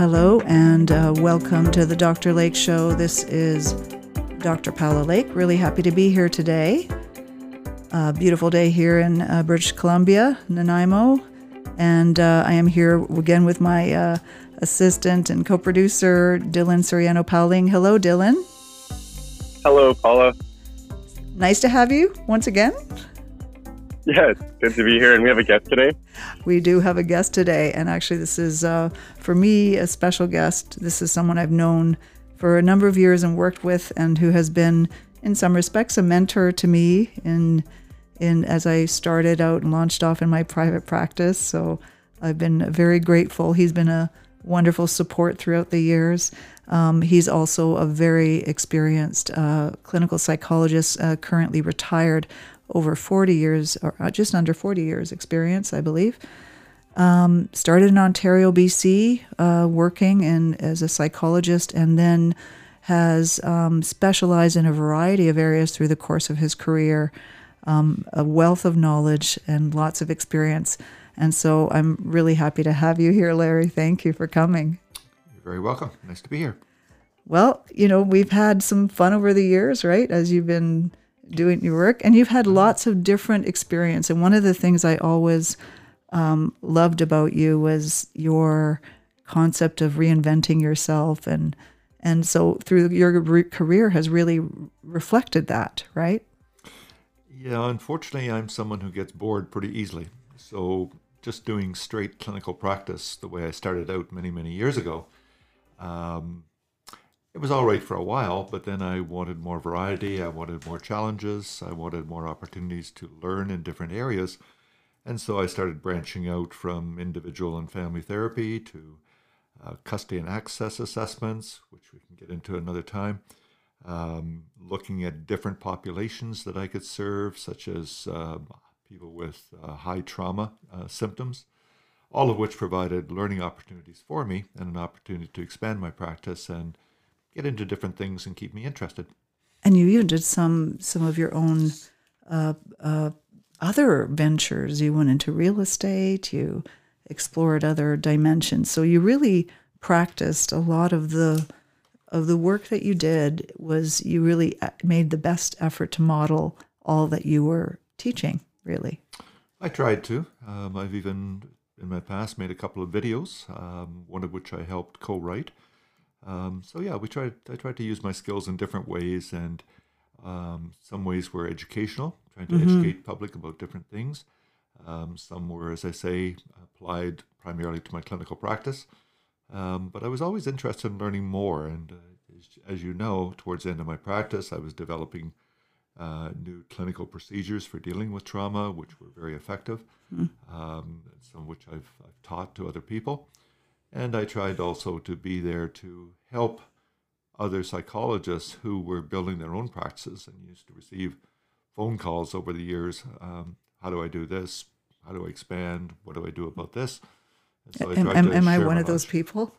Hello, and uh, welcome to the Dr. Lake Show. This is Dr. Paola Lake. Really happy to be here today. A beautiful day here in uh, British Columbia, Nanaimo. And uh, I am here again with my uh, assistant and co producer, Dylan Soriano Powling. Hello, Dylan. Hello, Paola. Nice to have you once again. Yeah, it's good to be here. And we have a guest today. We do have a guest today. And actually, this is, uh, for me, a special guest. This is someone I've known for a number of years and worked with, and who has been, in some respects, a mentor to me in, in as I started out and launched off in my private practice. So I've been very grateful. He's been a wonderful support throughout the years. Um, he's also a very experienced uh, clinical psychologist, uh, currently retired, over 40 years, or uh, just under 40 years experience, I believe. Um, started in Ontario, BC, uh, working in, as a psychologist, and then has um, specialized in a variety of areas through the course of his career. Um, a wealth of knowledge and lots of experience. And so I'm really happy to have you here, Larry. Thank you for coming. You're very welcome. Nice to be here. Well, you know, we've had some fun over the years, right? As you've been doing your work, and you've had lots of different experience. And one of the things I always um, loved about you was your concept of reinventing yourself, and and so through your re- career has really reflected that, right? Yeah, unfortunately, I'm someone who gets bored pretty easily. So just doing straight clinical practice the way I started out many, many years ago, um, was all right for a while, but then I wanted more variety. I wanted more challenges. I wanted more opportunities to learn in different areas. And so I started branching out from individual and family therapy to uh, custody and access assessments, which we can get into another time. Um, looking at different populations that I could serve, such as uh, people with uh, high trauma uh, symptoms, all of which provided learning opportunities for me and an opportunity to expand my practice and get into different things and keep me interested. And you even did some some of your own uh, uh, other ventures. You went into real estate. You explored other dimensions. So you really practiced a lot of the of the work that you did. Was you really made the best effort to model all that you were teaching? Really, I tried to. Um, I've even in my past made a couple of videos, um, one of which I helped co-write. Um, so yeah, we tried. I tried to use my skills in different ways, and um, some ways were educational, trying to mm-hmm. educate public about different things. Um, some were, as I say, applied primarily to my clinical practice. Um, but I was always interested in learning more, and uh, as, as, you know, towards the end of my practice, I was developing uh, new clinical procedures for dealing with trauma, which were very effective. Mm-hmm. some of which I've, I've taught to other people. And I tried also to be there to help other psychologists who were building their own practices and used to receive phone calls over the years. Um, how do I do this? How do I expand? What do I do about this? So am, am, am I one of those people?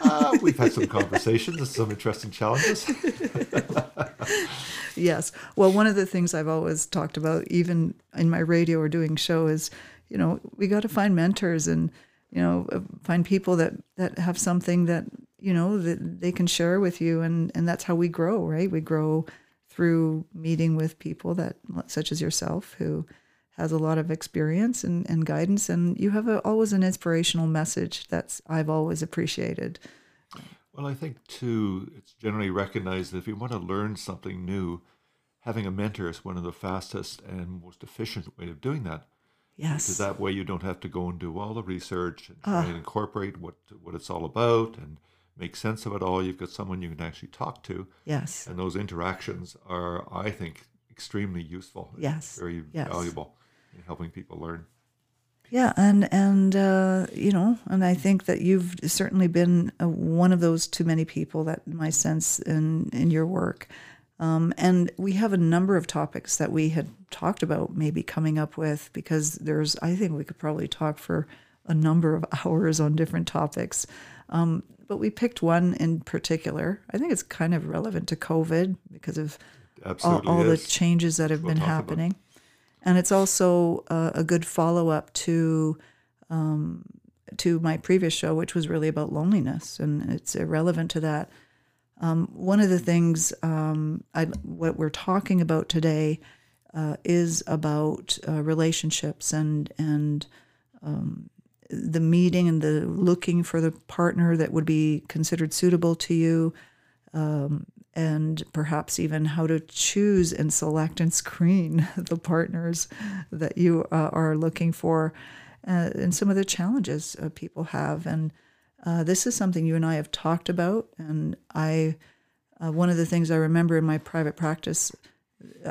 Uh, we've had some conversations and some interesting challenges. yes. Well, one of the things I've always talked about, even in my radio or doing show, is you know we got to find mentors and you know uh, find people that that have something that you know that they can share with you. And and that's how we grow right? We grow through meeting with people that such as yourself who has a lot of experience and, and guidance. And you have a, always an inspirational message that's i've always appreciated. Well i think too it's generally recognized that if you want to learn something new having a mentor is one of the fastest and most efficient way of doing that Yes. Because that way you don't have to go and do all the research and try uh. and incorporate what what it's all about and make sense of it all. You've got someone you can actually talk to. Yes. And those interactions are, I think, extremely useful. Yes. Very yes. valuable in helping people learn. Yeah, and and uh, you know, and I think that you've certainly been uh, one of those too many people that my sense in in your work um, and we have a number of topics that we had talked about maybe coming up with because there's, I think we could probably talk for a number of hours on different topics. Um, but we picked one in particular. I think it's kind of relevant to COVID because of all, all the changes that have we'll been happening. And it's also uh, a good follow up to um, to my previous show, which was really about loneliness, and it's irrelevant to that. Um, one of the things um, I, what we're talking about today uh, is about uh, relationships and and um, the meeting and the looking for the partner that would be considered suitable to you, um, and perhaps even how to choose and select and screen the partners that you uh, are looking for, uh, and some of the challenges uh, people have. And uh, this is something you and I have talked about, and I. Uh, one of the things I remember in my private practice,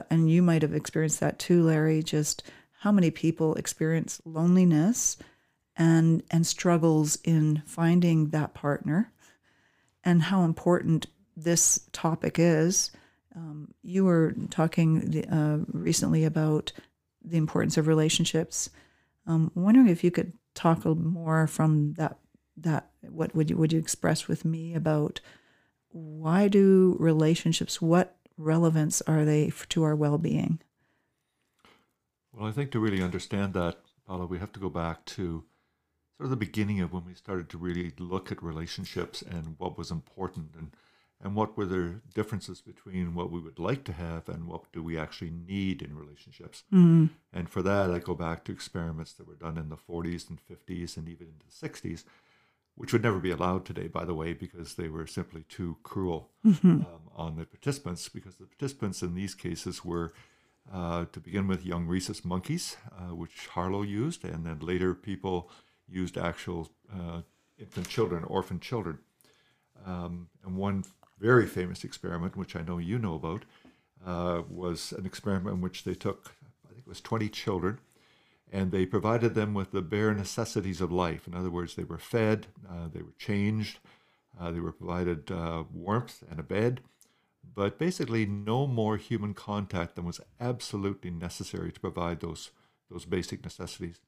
and you might have experienced that too, Larry, just how many people experience loneliness and and struggles in finding that partner and how important this topic is. Um, you were talking uh, recently about the importance of relationships. Um, wondering if you could talk a little more from that. That what would you would you express with me about why do relationships? What relevance are they to our well being? Well, I think to really understand that, Paola, we have to go back to sort of the beginning of when we started to really look at relationships and what was important and and what were the differences between what we would like to have and what do we actually need in relationships. Mm-hmm. And for that, I go back to experiments that were done in the 40s and 50s and even into the 60s, which would never be allowed today, by the way, because they were simply too cruel Mm-hmm. um, on the participants, because the participants in these cases were, uh, to begin with, young rhesus monkeys, uh, which Harlow used, and then later people used actual uh, infant children, orphan children. Um, and one very famous experiment, which I know you know about, uh, was an experiment in which they took, I think it was 20 children, and they provided them with the bare necessities of life. In other words, they were fed, uh, they were changed, uh, they were provided uh, warmth and a bed, but basically no more human contact than was absolutely necessary to provide those, those basic necessities.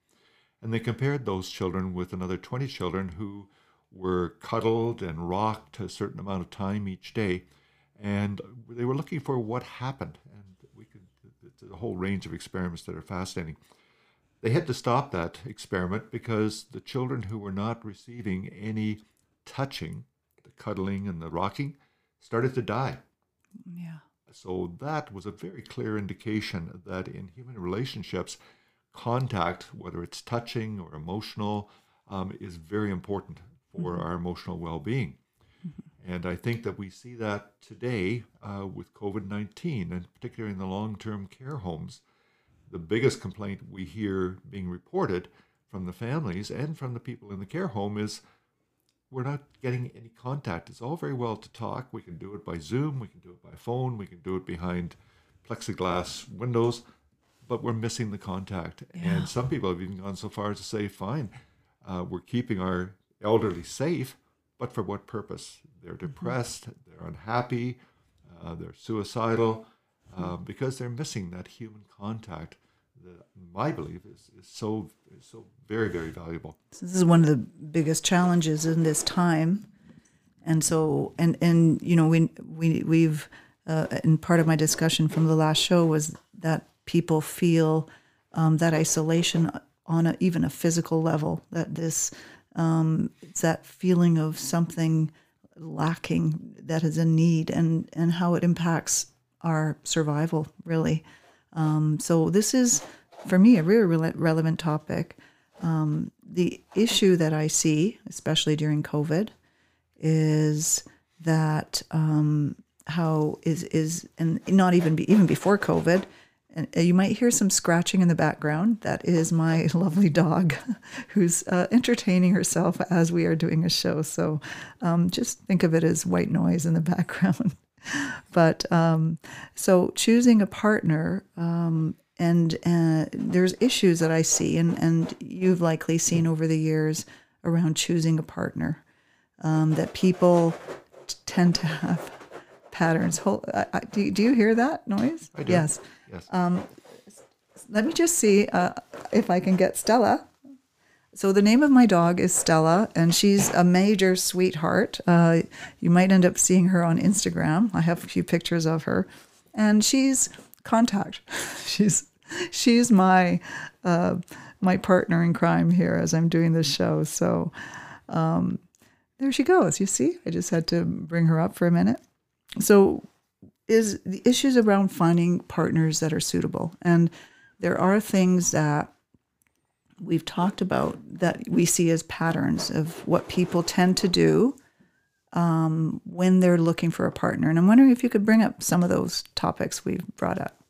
And they compared those children with another 20 children who were cuddled and rocked a certain amount of time each day. And they were looking for what happened. And we could, it's a whole range of experiments that are fascinating. They had to stop that experiment because the children who were not receiving any touching, the cuddling and the rocking, started to die. Yeah. So that was a very clear indication that in human relationships, contact, whether it's touching or emotional, um, is very important for our emotional well being. And I think that we see that today uh, with COVID 19, and particularly in the long term care homes. The biggest complaint we hear being reported from the families and from the people in the care home is we're not getting any contact. It's all very well to talk. We can do it by Zoom, we can do it by phone, we can do it behind plexiglass windows, but we're missing the contact. Yeah. And some people have even gone so far as to say, fine, uh, we're keeping our elderly safe, but for what purpose? They're depressed, they're unhappy, uh, they're suicidal, uh, because they're missing that human contact that, my belief, is, is so is so very very valuable. This is one of the biggest challenges in this time, and so and and you know we we we've uh, and part of my discussion from the last show was that people feel um, that isolation on a, even a physical level. That this um, it's that feeling of something lacking that is a need, and and how it impacts our survival really. Um, so this is for me a really rele- relevant topic Um, the issue that I see, especially during COVID, is that um, how is is and not even be, even before COVID, and you might hear some scratching in the background. That is my lovely dog, who's uh, entertaining herself as we are doing a show. So um, just think of it as white noise in the background. but um, so choosing a partner um, and uh, there's issues that I see, and, and you've likely seen over the years around choosing a partner um, that people t- tend to have patterns. Hold, I, I, do, do you hear that noise? I do. Yes. Yes. Let me just see uh, if I can get Stella. So the name of my dog is Stella, and she's a major sweetheart. Uh, you might end up seeing her on Instagram. I have a few pictures of her, and she's contact. she's she's my uh, my partner in crime here as I'm doing this show. So um, there she goes. You see, I just had to bring her up for a minute. So is the issues around finding partners that are suitable, and there are things that we've talked about that we see as patterns of what people tend to do um, when they're looking for a partner. And I'm wondering if you could bring up some of those topics we've brought up.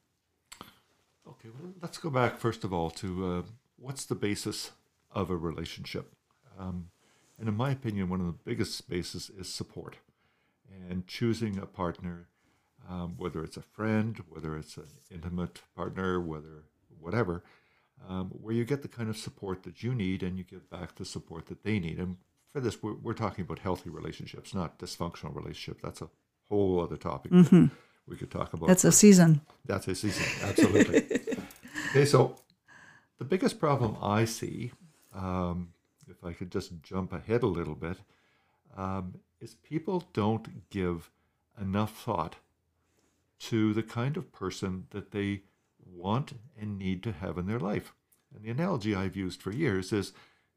Okay, well, let's go back first of all to uh, what's the basis of a relationship. Um, and in my opinion, one of the biggest bases is support. And choosing a partner, um, whether it's a friend, whether it's an intimate partner, whether whatever, um, where you get the kind of support that you need and you give back the support that they need. And for this, we're, we're talking about healthy relationships, not dysfunctional relationships. That's a whole other topic mm-hmm. we could talk about. That's a season. That's a season, absolutely. okay, so the biggest problem I see, um, if I could just jump ahead a little bit, um, is people don't give enough thought to the kind of person that they want and need to have in their life. And the analogy I've used for years is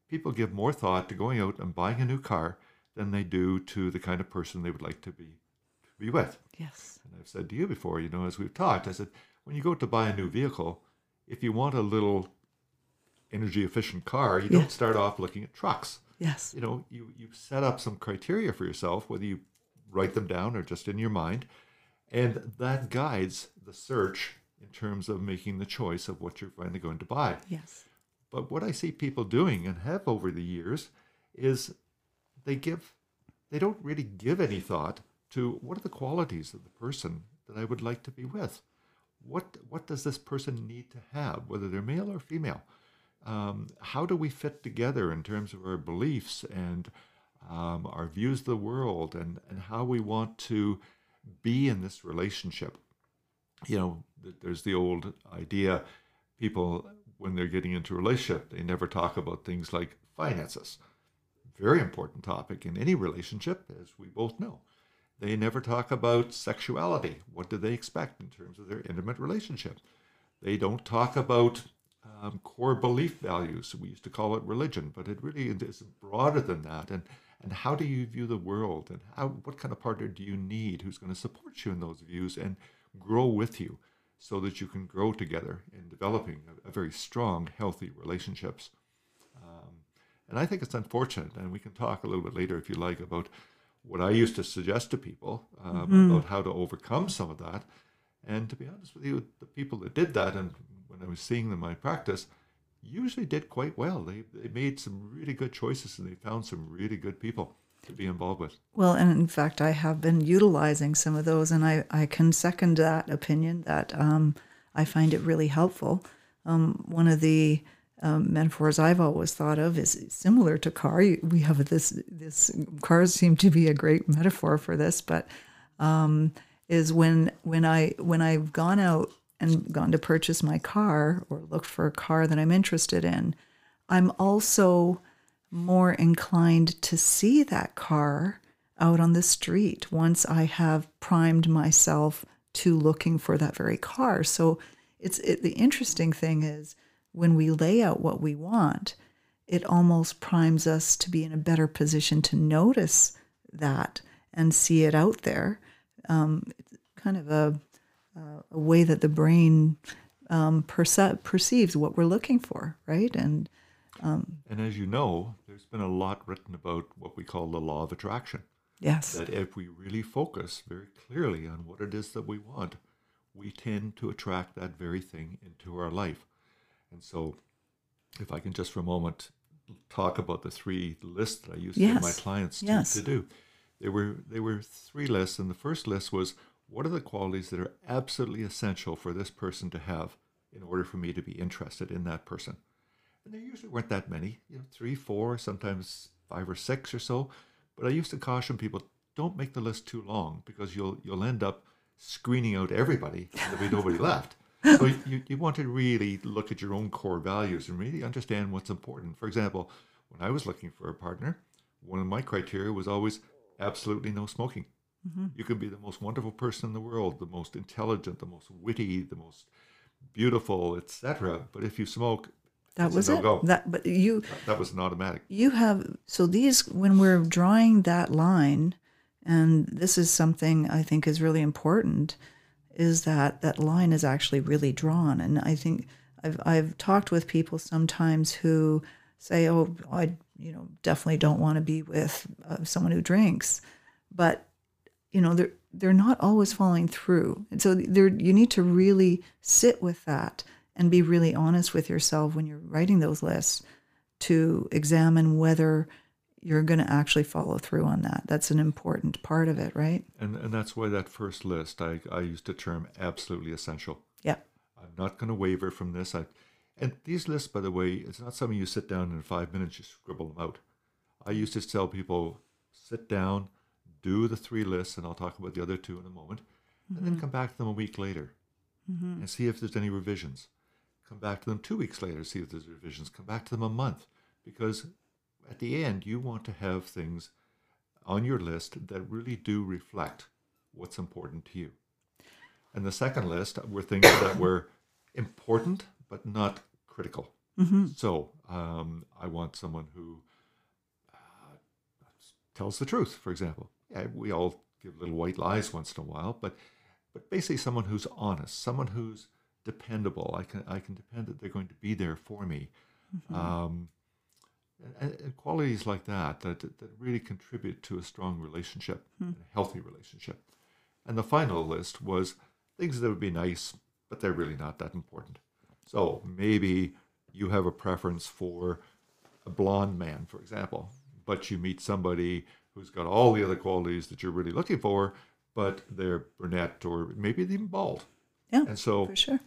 people give more thought to going out and buying a new car than they do to the kind of person they would like to be to be with. Yes. And I've said to you before, you know, as we've talked, I said, when you go to buy a new vehicle, if you want a little energy efficient car, you don't start off looking at trucks. Yes. You know, you, you set up some criteria for yourself, whether you write them down or just in your mind, and that guides the search in terms of making the choice of what you're finally going to buy. Yes. But what I see people doing and have over the years is they give they don't really give any thought to what are the qualities of the person that I would like to be with. What what does this person need to have, whether they're male or female? Um, how do we fit together in terms of our beliefs and um, our views of the world and, and how we want to be in this relationship? You know, there's the old idea people when they're getting into a relationship they never talk about things like finances. Very important topic in any relationship as we both know. They never talk about sexuality. What do they expect in terms of their intimate relationship? They don't talk about um, core belief values. We used to call it religion but it really is broader than that. And and how do you view the world? And how what kind of partner do you need who's going to support you in those views and grow with you so that you can grow together in developing a, a very strong, healthy relationships. Um, and I think it's unfortunate, and we can talk a little bit later if you like about what I used to suggest to people um, mm-hmm. about how to overcome some of that. And to be honest with you, the people that did that, and when I was seeing them in my practice, usually did quite well. They, they made some really good choices and they found some really good people to be involved with. Well, and in fact, I have been utilizing some of those, and I, I can second that opinion that um, I find it really helpful. Um, one of the um, metaphors I've always thought of is similar to car. We have this this cars seem to be a great metaphor for this, but um, is when when I when I've gone out and gone to purchase my car or looked for a car that I'm interested in, I'm also more inclined to see that car out on the street once I have primed myself to looking for that very car. So it's it, the interesting thing is when we lay out what we want, it almost primes us to be in a better position to notice that and see it out there. Um, it's kind of a, a way that the brain um, perce- perceives what we're looking for, right? And um, and as you know, there's been a lot written about what we call the law of attraction. Yes. That if we really focus very clearly on what it is that we want, we tend to attract that very thing into our life. And so, if I can just for a moment talk about the three lists that I used yes. to my clients to, yes. to do. There were there were three lists, and the first list was what are the qualities that are absolutely essential for this person to have in order for me to be interested in that person. And there usually weren't that many, you know, three, four, sometimes five or six or so. But I used to caution people, don't make the list too long because you'll you'll end up screening out everybody and there'll be nobody left. So you, you want to really look at your own core values and really understand what's important. For example, when I was looking for a partner, one of my criteria was always absolutely no smoking. Mm-hmm. You can be the most wonderful person in the world, the most intelligent, the most witty, the most beautiful, etc. But if you smoke, that It's was it. no-go. That, but you That was an automatic. you have so these when we're drawing that line, and this is something I think is really important, is that that line is actually really drawn, and I think I've I've talked with people sometimes who say, oh, I you know definitely don't want to be with uh, someone who drinks, but you know they're they're not always following through and so there you need to really sit with that and be really honest with yourself when you're writing those lists to examine whether you're going to actually follow through on that that's an important part of it right And and that's why that first list I, I used the term absolutely essential. yeah I'm not going to waver from this. I, and these lists, by the way, it's not something you sit down in five minutes, you scribble them out. I used to tell people, sit down, do the three lists, and I'll talk about the other two in a moment, and then mm-hmm. come back to them a week later mm-hmm. and see if there's any revisions. Come back to them two weeks later, see if there's revisions. Come back to them a month, because at the end, you want to have things on your list that really do reflect what's important to you. And the second list were things that were important but not critical. So um, I want someone who uh, tells the truth, for example. Yeah, we all give little white lies once in a while, but but basically someone who's honest, someone who's dependable. I can I can depend that they're going to be there for me. Um, and, and qualities like that, that that really contribute to a strong relationship, a healthy relationship. And the final list was things that would be nice, but they're really not that important. So maybe you have a preference for a blonde man, for example, but you meet somebody who's got all the other qualities that you're really looking for, but they're brunette or maybe even bald. yeah And so for sure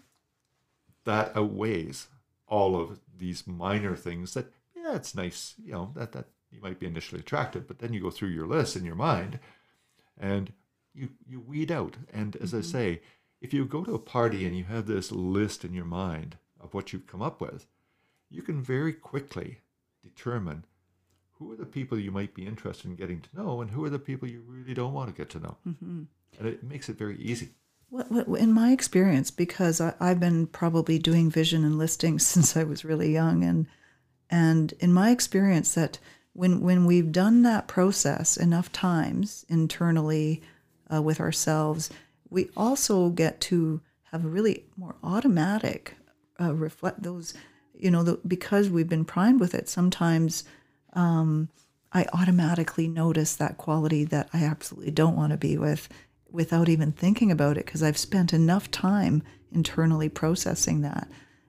that outweighs all of these minor things that yeah it's nice you know that that you might be initially attracted but then you go through your list in your mind and you you weed out. And as i mm-hmm. say if you go to a party and you have this list in your mind of what you've come up with you can very quickly determine who are the people you might be interested in getting to know and who are the people you really don't want to get to know. Mm-hmm. And it makes it very easy What, what, in my experience, because I, I've been probably doing vision and listings since I was really young, and and in my experience, that when when we've done that process enough times internally uh, with ourselves, we also get to have a really more automatic uh, reflect those, you know, the, because we've been primed with it. Sometimes um, I automatically notice that quality that I absolutely don't want to be with without even thinking about it because I've spent enough time internally processing that.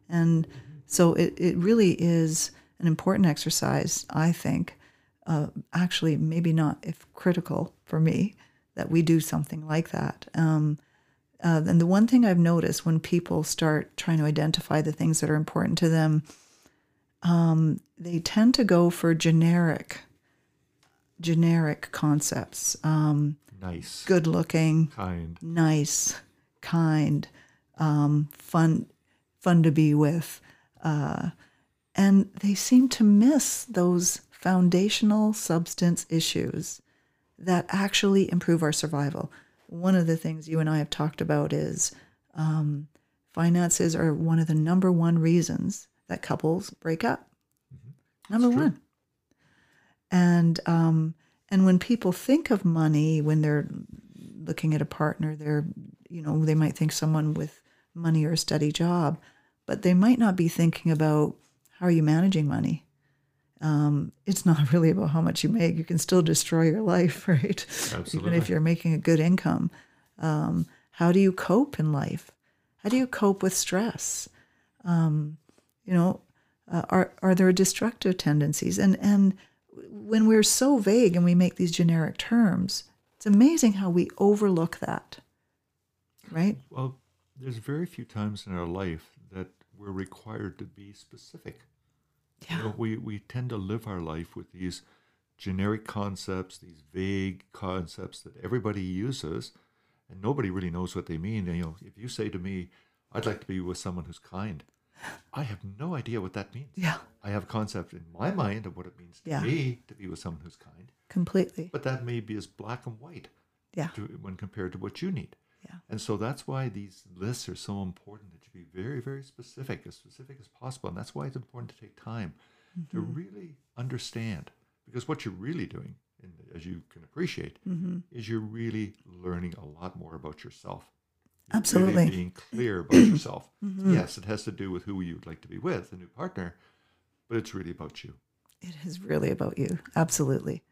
And so it, it really is an important exercise, I think, uh, actually, maybe not if critical for me, that we do something like that. Um, uh, and the one thing I've noticed when people start trying to identify the things that are important to them, um, they tend to go for generic, generic concepts. Um, nice. Good looking, kind. Nice, kind, um, fun, fun to be with, uh, and they seem to miss those foundational substance issues that actually improve our survival. One of the things you and I have talked about is um, finances are one of the number one reasons that couples break up. Number one. And um, and when people think of money when they're looking at a partner, they're you know they might think someone with money or a steady job, but they might not be thinking about how are you managing money. Um, it's not really about how much you make. You can still destroy your life, right? Absolutely. Even if you're making a good income. Um, how do you cope in life? How do you cope with stress? Um, you know, uh, are are there destructive tendencies? And and when we're so vague and we make these generic terms, it's amazing how we overlook that, right? Well, there's very few times in our life that we're required to be specific. You know, we, we tend to live our life with these generic concepts, these vague concepts that everybody uses, and nobody really knows what they mean. And, you know, if you say to me, "I'd like to be with someone who's kind," I have no idea what that means. Yeah, I have a concept in my mind of what it means to Yeah. me to be with someone who's kind, completely. but that may be as black and white Yeah, to, when compared to what you need. Yeah. And so that's why these lists are so important that you be very, very specific, as specific as possible. And that's why it's important to take time to mm-hmm. really understand. Because what you're really doing, and as you can appreciate, mm-hmm. is you're really learning a lot more about yourself. Absolutely. Really being clear about yourself. Yes, it has to do with who you'd like to be with, a new partner, but it's really about you. It is really about you. Absolutely.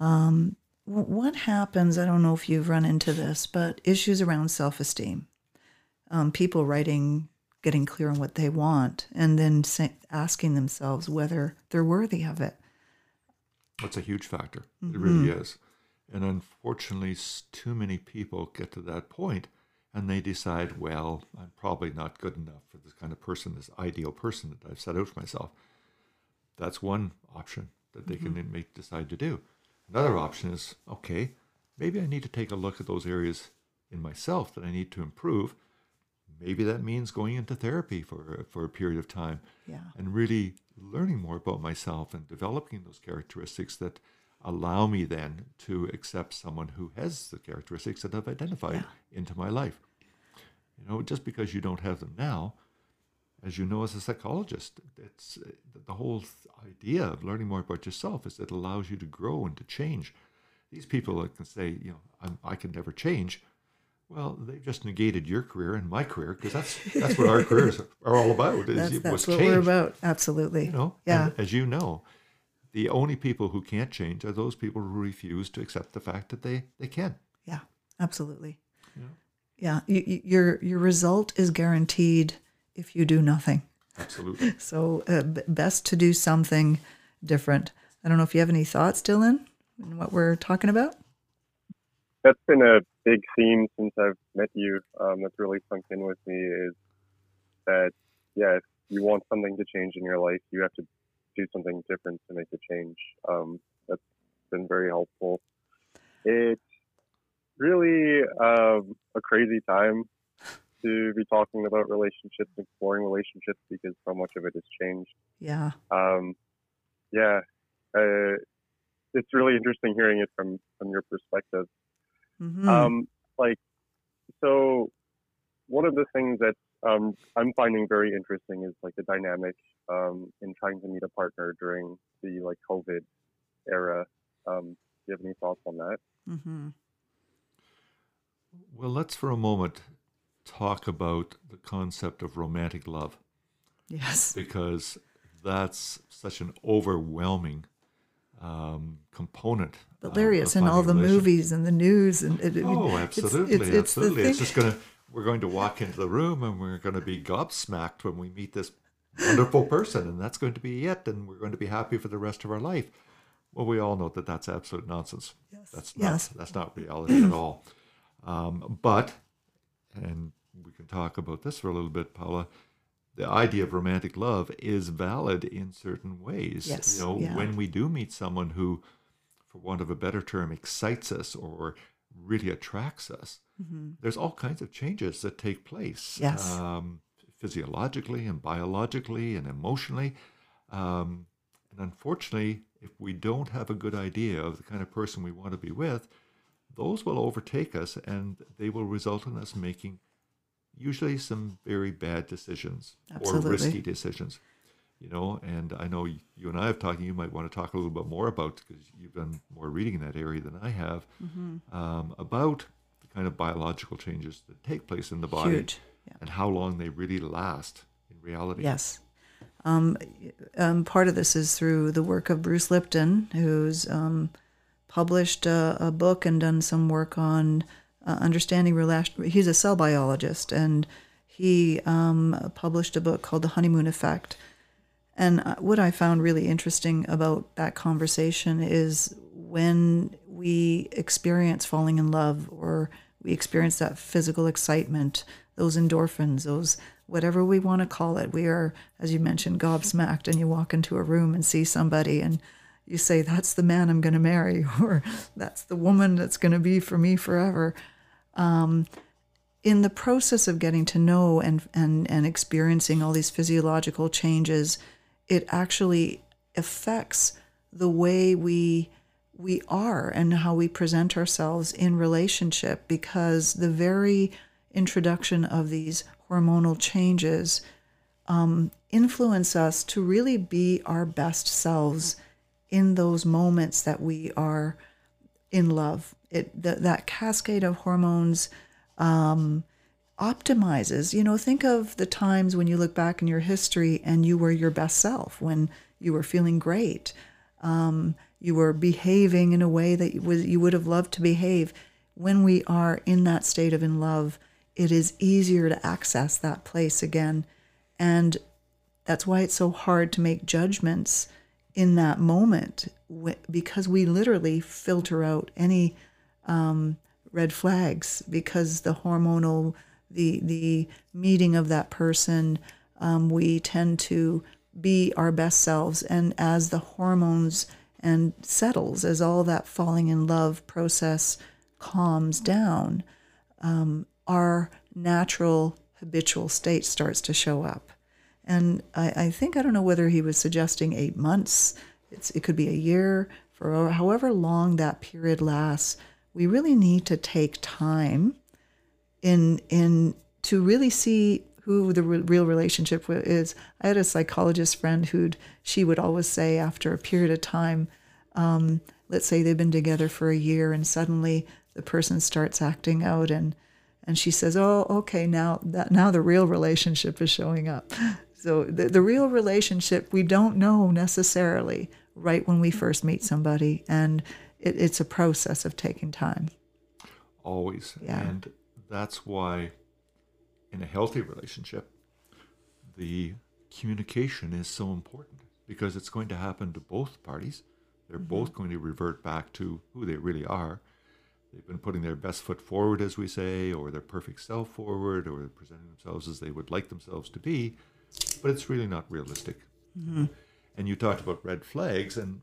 Um, what happens? I don't know if you've run into this, but issues around self esteem. Um, people writing, getting clear on what they want, and then say, asking themselves whether they're worthy of it. That's a huge factor. It really is. And unfortunately, too many people get to that point and they decide, well, I'm probably not good enough for this kind of person, this ideal person that I've set out for myself. That's one option that they can mm-hmm. make decide to do. Another option is, okay, maybe I need to take a look at those areas in myself that I need to improve. Maybe that means going into therapy for for a period of time Yeah. and really learning more about myself and developing those characteristics that allow me then to accept someone who has the characteristics that I've identified into my life. You know, just because you don't have them now, as you know as a psychologist, it's uh, the whole th- idea of learning more about yourself is it allows you to grow and to change. These people that can say, you know, I'm, I can never change. Well, they've just negated your career and my career because that's that's what our careers are all about. Is That's, that's was what change we're about. Absolutely. you know Yeah. as you know the only people who can't change are those people who refuse to accept the fact that they they can Yeah, absolutely. Yeah. Yeah, you, you, your your result is guaranteed if you do nothing. absolutely So uh, b- best to do something different. I don't know if you have any thoughts, Dylan, on what we're talking about. That's been a big theme since I've met you. Um, that's really sunk in with me is that, yeah, if you want something to change in your life, you have to do something different to make a change. Um, that's been very helpful. It's really um, a crazy time to be talking about relationships, exploring relationships, because so much of it has changed. Yeah, Um, yeah, uh, it's really interesting hearing it from from your perspective. hmm Um, like, so one of the things that um, I'm finding very interesting is like the dynamic um, in trying to meet a partner during the like COVID era. Um, do you have any thoughts on that? Mm-hmm. well let's for a moment talk about the concept of romantic love yes, because that's such an overwhelming um, component but of- Larry, of it's in all the finding a relationship. movies and the news, and it, it- Oh, it's- absolutely, it's, it's, the absolutely. It's thing- just gonna we're going to walk into the room and we're going to be gobsmacked when we meet this wonderful person, and that's going to be it, and we're going to be happy for the rest of our life. Well, we all know that that's absolute nonsense. Yes, That's not yes. that's not reality at all. Um, but, and we can talk about this for a little bit, Paola. The idea of romantic love is valid in certain ways. Yes, You know, yeah. when we do meet someone who, for want of a better term, excites us or really attracts us, there's all kinds of changes that take place. Mm-hmm. Yes. Um, physiologically and biologically and emotionally. Um, and unfortunately, if we don't have a good idea of the kind of person we want to be with, those will overtake us and they will result in us making usually some very bad decisions Absolutely. or risky decisions. You know, and I know you and I have talked. You might want to talk a little bit more about because you've done more reading in that area than I have um, about kind of biological changes that take place in the body Huge. Yeah. and how long they really last in reality. Yes. Um, um, part of this is through the work of Bruce Lipton, who's um, published a, a book and done some work on uh, understanding relation. He's a cell biologist, and he um, published a book called The Honeymoon Effect. And uh, what I found really interesting about that conversation is when we experience falling in love or we experience that physical excitement, those endorphins, those whatever we want to call it, we are, as you mentioned, gobsmacked, and you walk into a room and see somebody and you say, That's the man I'm going to marry, or That's the woman that's going to be for me forever. Um, in the process of getting to know and, and, and experiencing all these physiological changes, it actually affects the way we we are and how we present ourselves in relationship because the very introduction of these hormonal changes um, influence us to really be our best selves in those moments that we are in love. It th- that cascade of hormones um, optimizes. You know, think of the times when you look back in your history and you were your best self, when you were feeling great, um, you were behaving in a way that you, would have loved to behave. When we are in that state of in love, it is easier to access that place again. And that's why it's so hard to make judgments in that moment because we literally filter out any um, red flags because the hormonal the the meeting of that person um, we tend to be our best selves and as the hormones and settles as all that falling in love process calms down um, our natural habitual state starts to show up. And I, I think i don't know whether he was suggesting eight months. It's, it could be a year. For however long that period lasts we really need to take time in in to really see who the re- real relationship is. I had a psychologist friend who'd she would always say after a period of time, um, let's say they've been together for a year, and suddenly the person starts acting out, and and she says, "Oh, okay, now that now the real relationship is showing up." So the, the real relationship we don't know necessarily right when we first meet somebody, and it, it's a process of taking time. Always, Yeah. and that's why in a healthy relationship, the communication is so important because it's going to happen to both parties. They're mm-hmm. both going to revert back to who they really are. They've been putting their best foot forward, as we say, or their perfect self forward, or presenting themselves as they would like themselves to be, but it's really not realistic. Mm-hmm. And you talked about red flags, and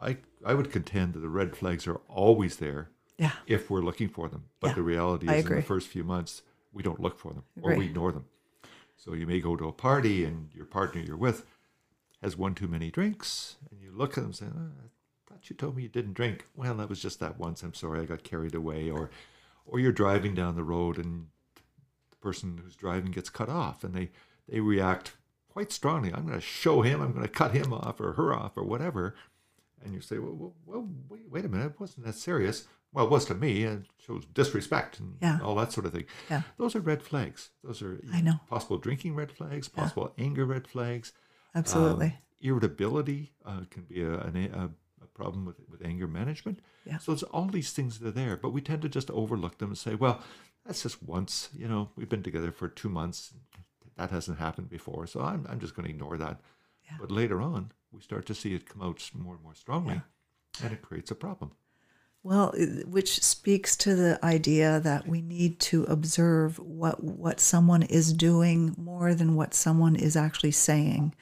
I I would contend that the red flags are always there Yeah. if we're looking for them. But Yeah, the reality is, in the first few months, we don't look for them or we ignore them. So you may go to a party and your partner you're with has one too many drinks, and you look at them and say, oh, "I thought you told me you didn't drink." Well, that was just that once. I'm sorry, I got carried away. Or, or you're driving down the road and the person who's driving gets cut off, and they they react quite strongly. I'm going to show him. I'm going to cut him off or her off or whatever. And you say, well, well, well wait, wait a minute, it wasn't that serious. Well, it was to me. It shows disrespect and Yeah. all that sort of thing. Yeah. Those are red flags. Those are I know. possible drinking red flags, possible anger red flags. Absolutely. Um, irritability uh, can be a, a, a problem with, with anger management. Yeah. So it's all these things that are there, but we tend to just overlook them and say, well, that's just once. You know, we've been together for two months. That hasn't happened before. So I'm, I'm just going to ignore that. Yeah. But later on, we start to see it come out more and more strongly, and it creates a problem. Well, which speaks to the idea that we need to observe what what someone is doing more than what someone is actually saying.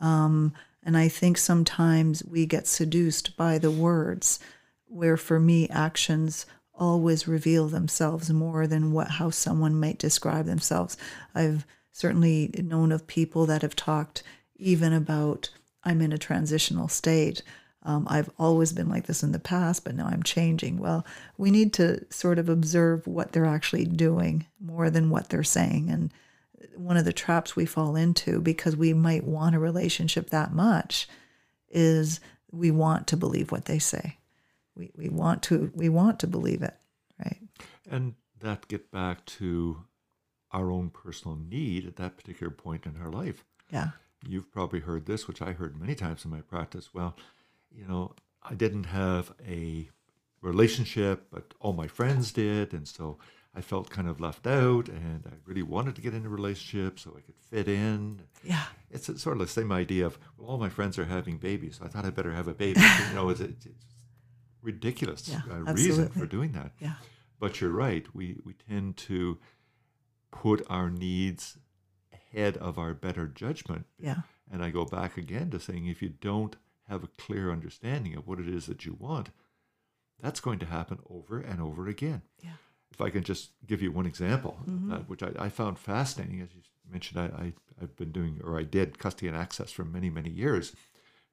Um, and I think sometimes we get seduced by the words, where for me, actions always reveal themselves more than what how someone might describe themselves. I've certainly known of people that have talked even about I'm in a transitional state. Um, I've always been like this in the past, but now I'm changing. Well, we need to sort of observe what they're actually doing more than what they're saying. And one of the traps we fall into because we might want a relationship that much is we want to believe what they say. We, we want to we want to believe it, right? And that get back to our own personal need at that particular point in our life. Yeah. You've probably heard this, which I heard many times in my practice. Well, you know, I didn't have a relationship, but all my friends did. And so I felt kind of left out and I really wanted to get into a relationship so I could fit in. Yeah. It's a- sort of the same idea of, well, all my friends are having babies, so I thought I better have a baby. you know, it's, it's it's ridiculous Yeah, uh, reason for doing that. Yeah. But you're right. We we tend to put our needs ahead of our better judgment. Yeah. And I go back again to saying if you don't have a clear understanding of what it is that you want, that's going to happen over and over again. Yeah. If I can just give you one example, uh, which I, I found fascinating, as you mentioned, I, I, I've been doing, or I did, custody and access for many, many years.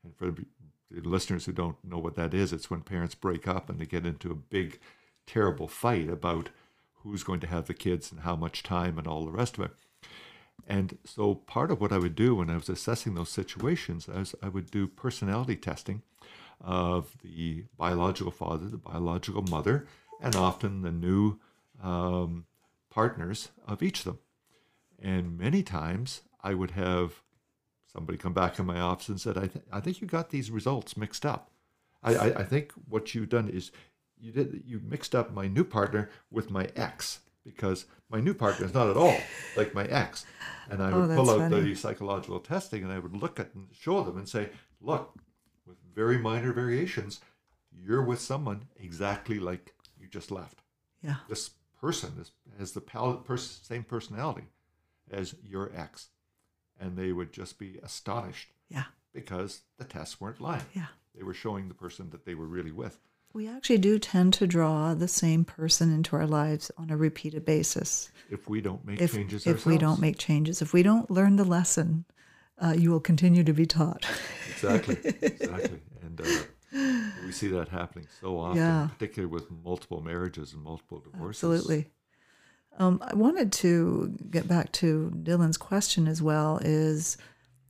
And for the listeners who don't know what that is, it's when parents break up and they get into a big, terrible fight about who's going to have the kids and how much time and all the rest of it. And so part of what I would do when I was assessing those situations is I would do personality testing of the biological father, the biological mother, and often the new um, partners of each of them. And many times I would have somebody come back in my office and said, I, th- I think you got these results mixed up. I, I, I think what you've done is you did you mixed up my new partner with my ex because my new partner is not at all like my ex. And I Oh, would pull out funny. the psychological testing and I would look at and show them and say, look, with very minor variations, you're with someone exactly like you just left. Yeah. This person is, has the pal- pers- same personality as your ex. And they would just be astonished Yeah. because the tests weren't lying. Yeah. They were showing the person that they were really with. We actually do tend to draw the same person into our lives on a repeated basis. If we don't make If, changes if we don't make changes, if we don't learn the lesson, uh, you will continue to be taught. Exactly, exactly. And uh, we see that happening so often, Yeah. particularly with multiple marriages and multiple divorces. Absolutely. Um, I wanted to get back to Dylan's question as well is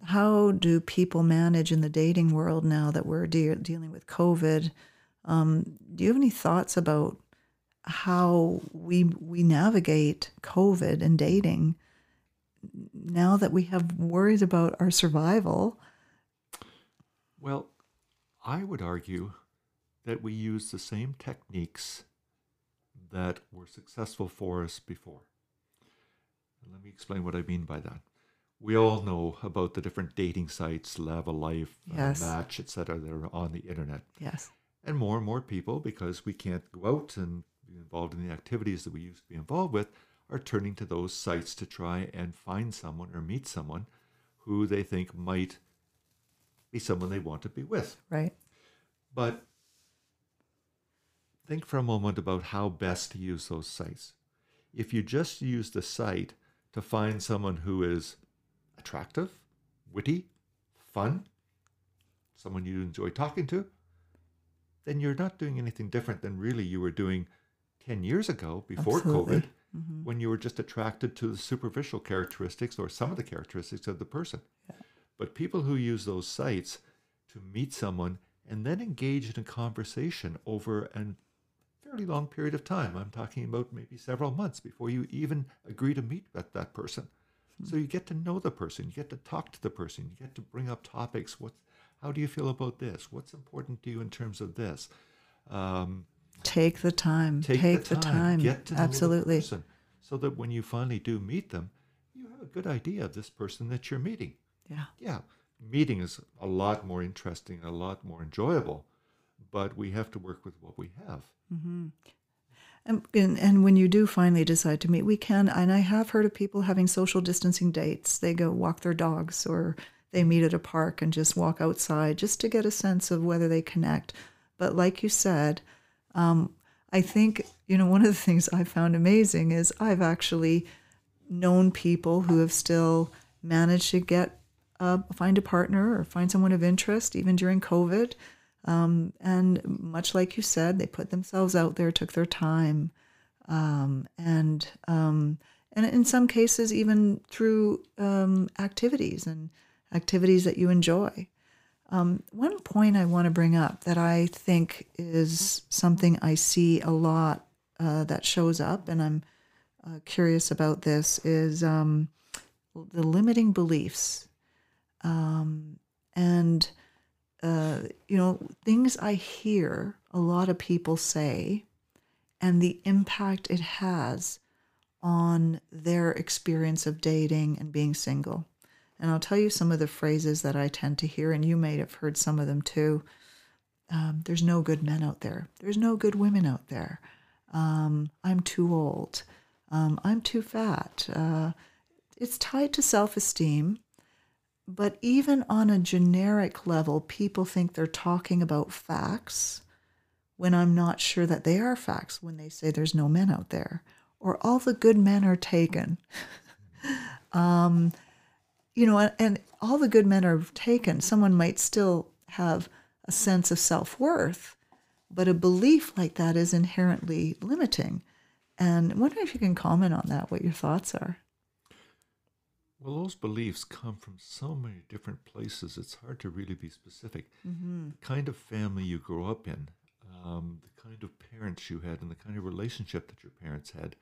how do people manage in the dating world now that we're de- dealing with COVID? Um, do you have any thoughts about how we we navigate COVID and dating now that we have worries about our survival? Well, I would argue that we use the same techniques that were successful for us before. And let me explain what I mean by that. We all know about the different dating sites, Lavalife, uh, Yes. Match, etc., that are on the internet. Yes. And more and more people, because we can't go out and be involved in the activities that we used to be involved with, are turning to those sites to try and find someone or meet someone who they think might be someone they want to be with. Right. But think for a moment about how best to use those sites. If you just use the site to find someone who is attractive, witty, fun, someone you enjoy talking to, then you're not doing anything different than really you were doing 10 years ago before Absolutely. COVID when you were just attracted to the superficial characteristics or some of the characteristics of the person. But people who use those sites to meet someone and then engage in a conversation over a fairly long period of time. I'm talking about maybe several months before you even agree to meet with that person. Hmm. So you get to know the person, you get to talk to the person, you get to bring up topics. What, how do you feel about this? What's important to you in terms of this? Um, Take the time. take, the, time. Get to know the Absolutely. person, so that when you finally do meet them, you have a good idea of this person that you're meeting Yeah. yeah, meeting is a lot more interesting, a lot more enjoyable, but we have to work with what we have. And, and and when you do finally decide to meet, we can. And I have heard of people having social distancing dates. They go walk their dogs, or they meet at a park and just walk outside, just to get a sense of whether they connect. But like you said, um, I think you know one of the things I found amazing is I've actually known people who have still managed to get uh, find a partner or find someone of interest even during COVID. Um, and much like you said, they put themselves out there, took their time, um, and um, and in some cases even through um, activities and activities that you enjoy. Um, one point I want to bring up that I think is something I see a lot uh, that shows up, and I'm uh, curious about this, is um, the limiting beliefs. Um, and uh, you know, things I hear a lot of people say and the impact it has on their experience of dating and being single. And I'll tell you some of the phrases that I tend to hear, and you may have heard some of them too. Um, there's no good men out there. There's no good women out there. Um, I'm too old. Um, I'm too fat. Uh, it's tied to self esteem. But even on a generic level, people think they're talking about facts when I'm not sure that they are facts when they say there's no men out there or all the good men are taken. um, you know, and all the good men are taken. Someone might still have a sense of self worth. But a belief like that is inherently limiting. And I'm wondering if you can comment on that, what your thoughts are. Well, those beliefs come from so many different places. It's hard to really be specific. Mm-hmm. The kind of family you grow up in, um, the kind of parents you had, and the kind of relationship that your parents had,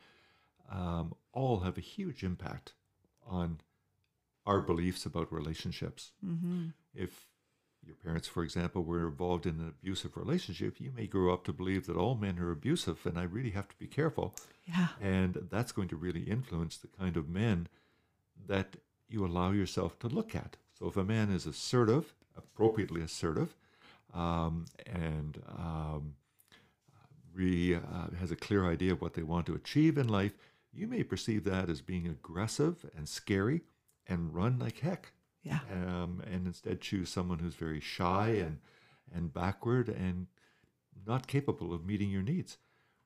um, all have a huge impact on our beliefs about relationships. Mm-hmm. If your parents, for example, were involved in an abusive relationship, you may grow up to believe that all men are abusive, and I really have to be careful. Yeah. And that's going to really influence the kind of men that you allow yourself to look at. So if a man is assertive, appropriately assertive, um, and um, really uh, has a clear idea of what they want to achieve in life, you may perceive that as being aggressive and scary and run like heck. Yeah. Um, and instead choose someone who's very shy and, and backward and not capable of meeting your needs.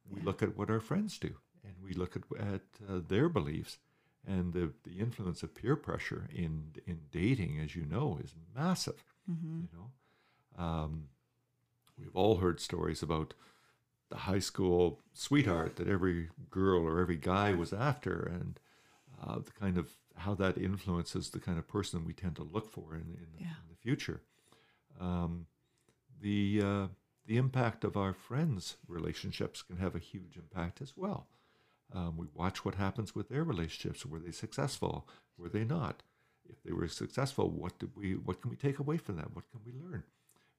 We Yeah. look at what our friends do and we look at, at uh, their beliefs. And the, the influence of peer pressure in, in dating, as you know, is massive. Mm-hmm. You know, um, we've all heard stories about the high school sweetheart that every girl or every guy was after, and uh, the kind of how that influences the kind of person we tend to look for in, in, Yeah. in the future. Um, the uh, the impact of our friends' relationships can have a huge impact as well. Um, we watch what happens with their relationships. Were they successful? Were they not? If they were successful, what did we? What can we take away from that? What can we learn?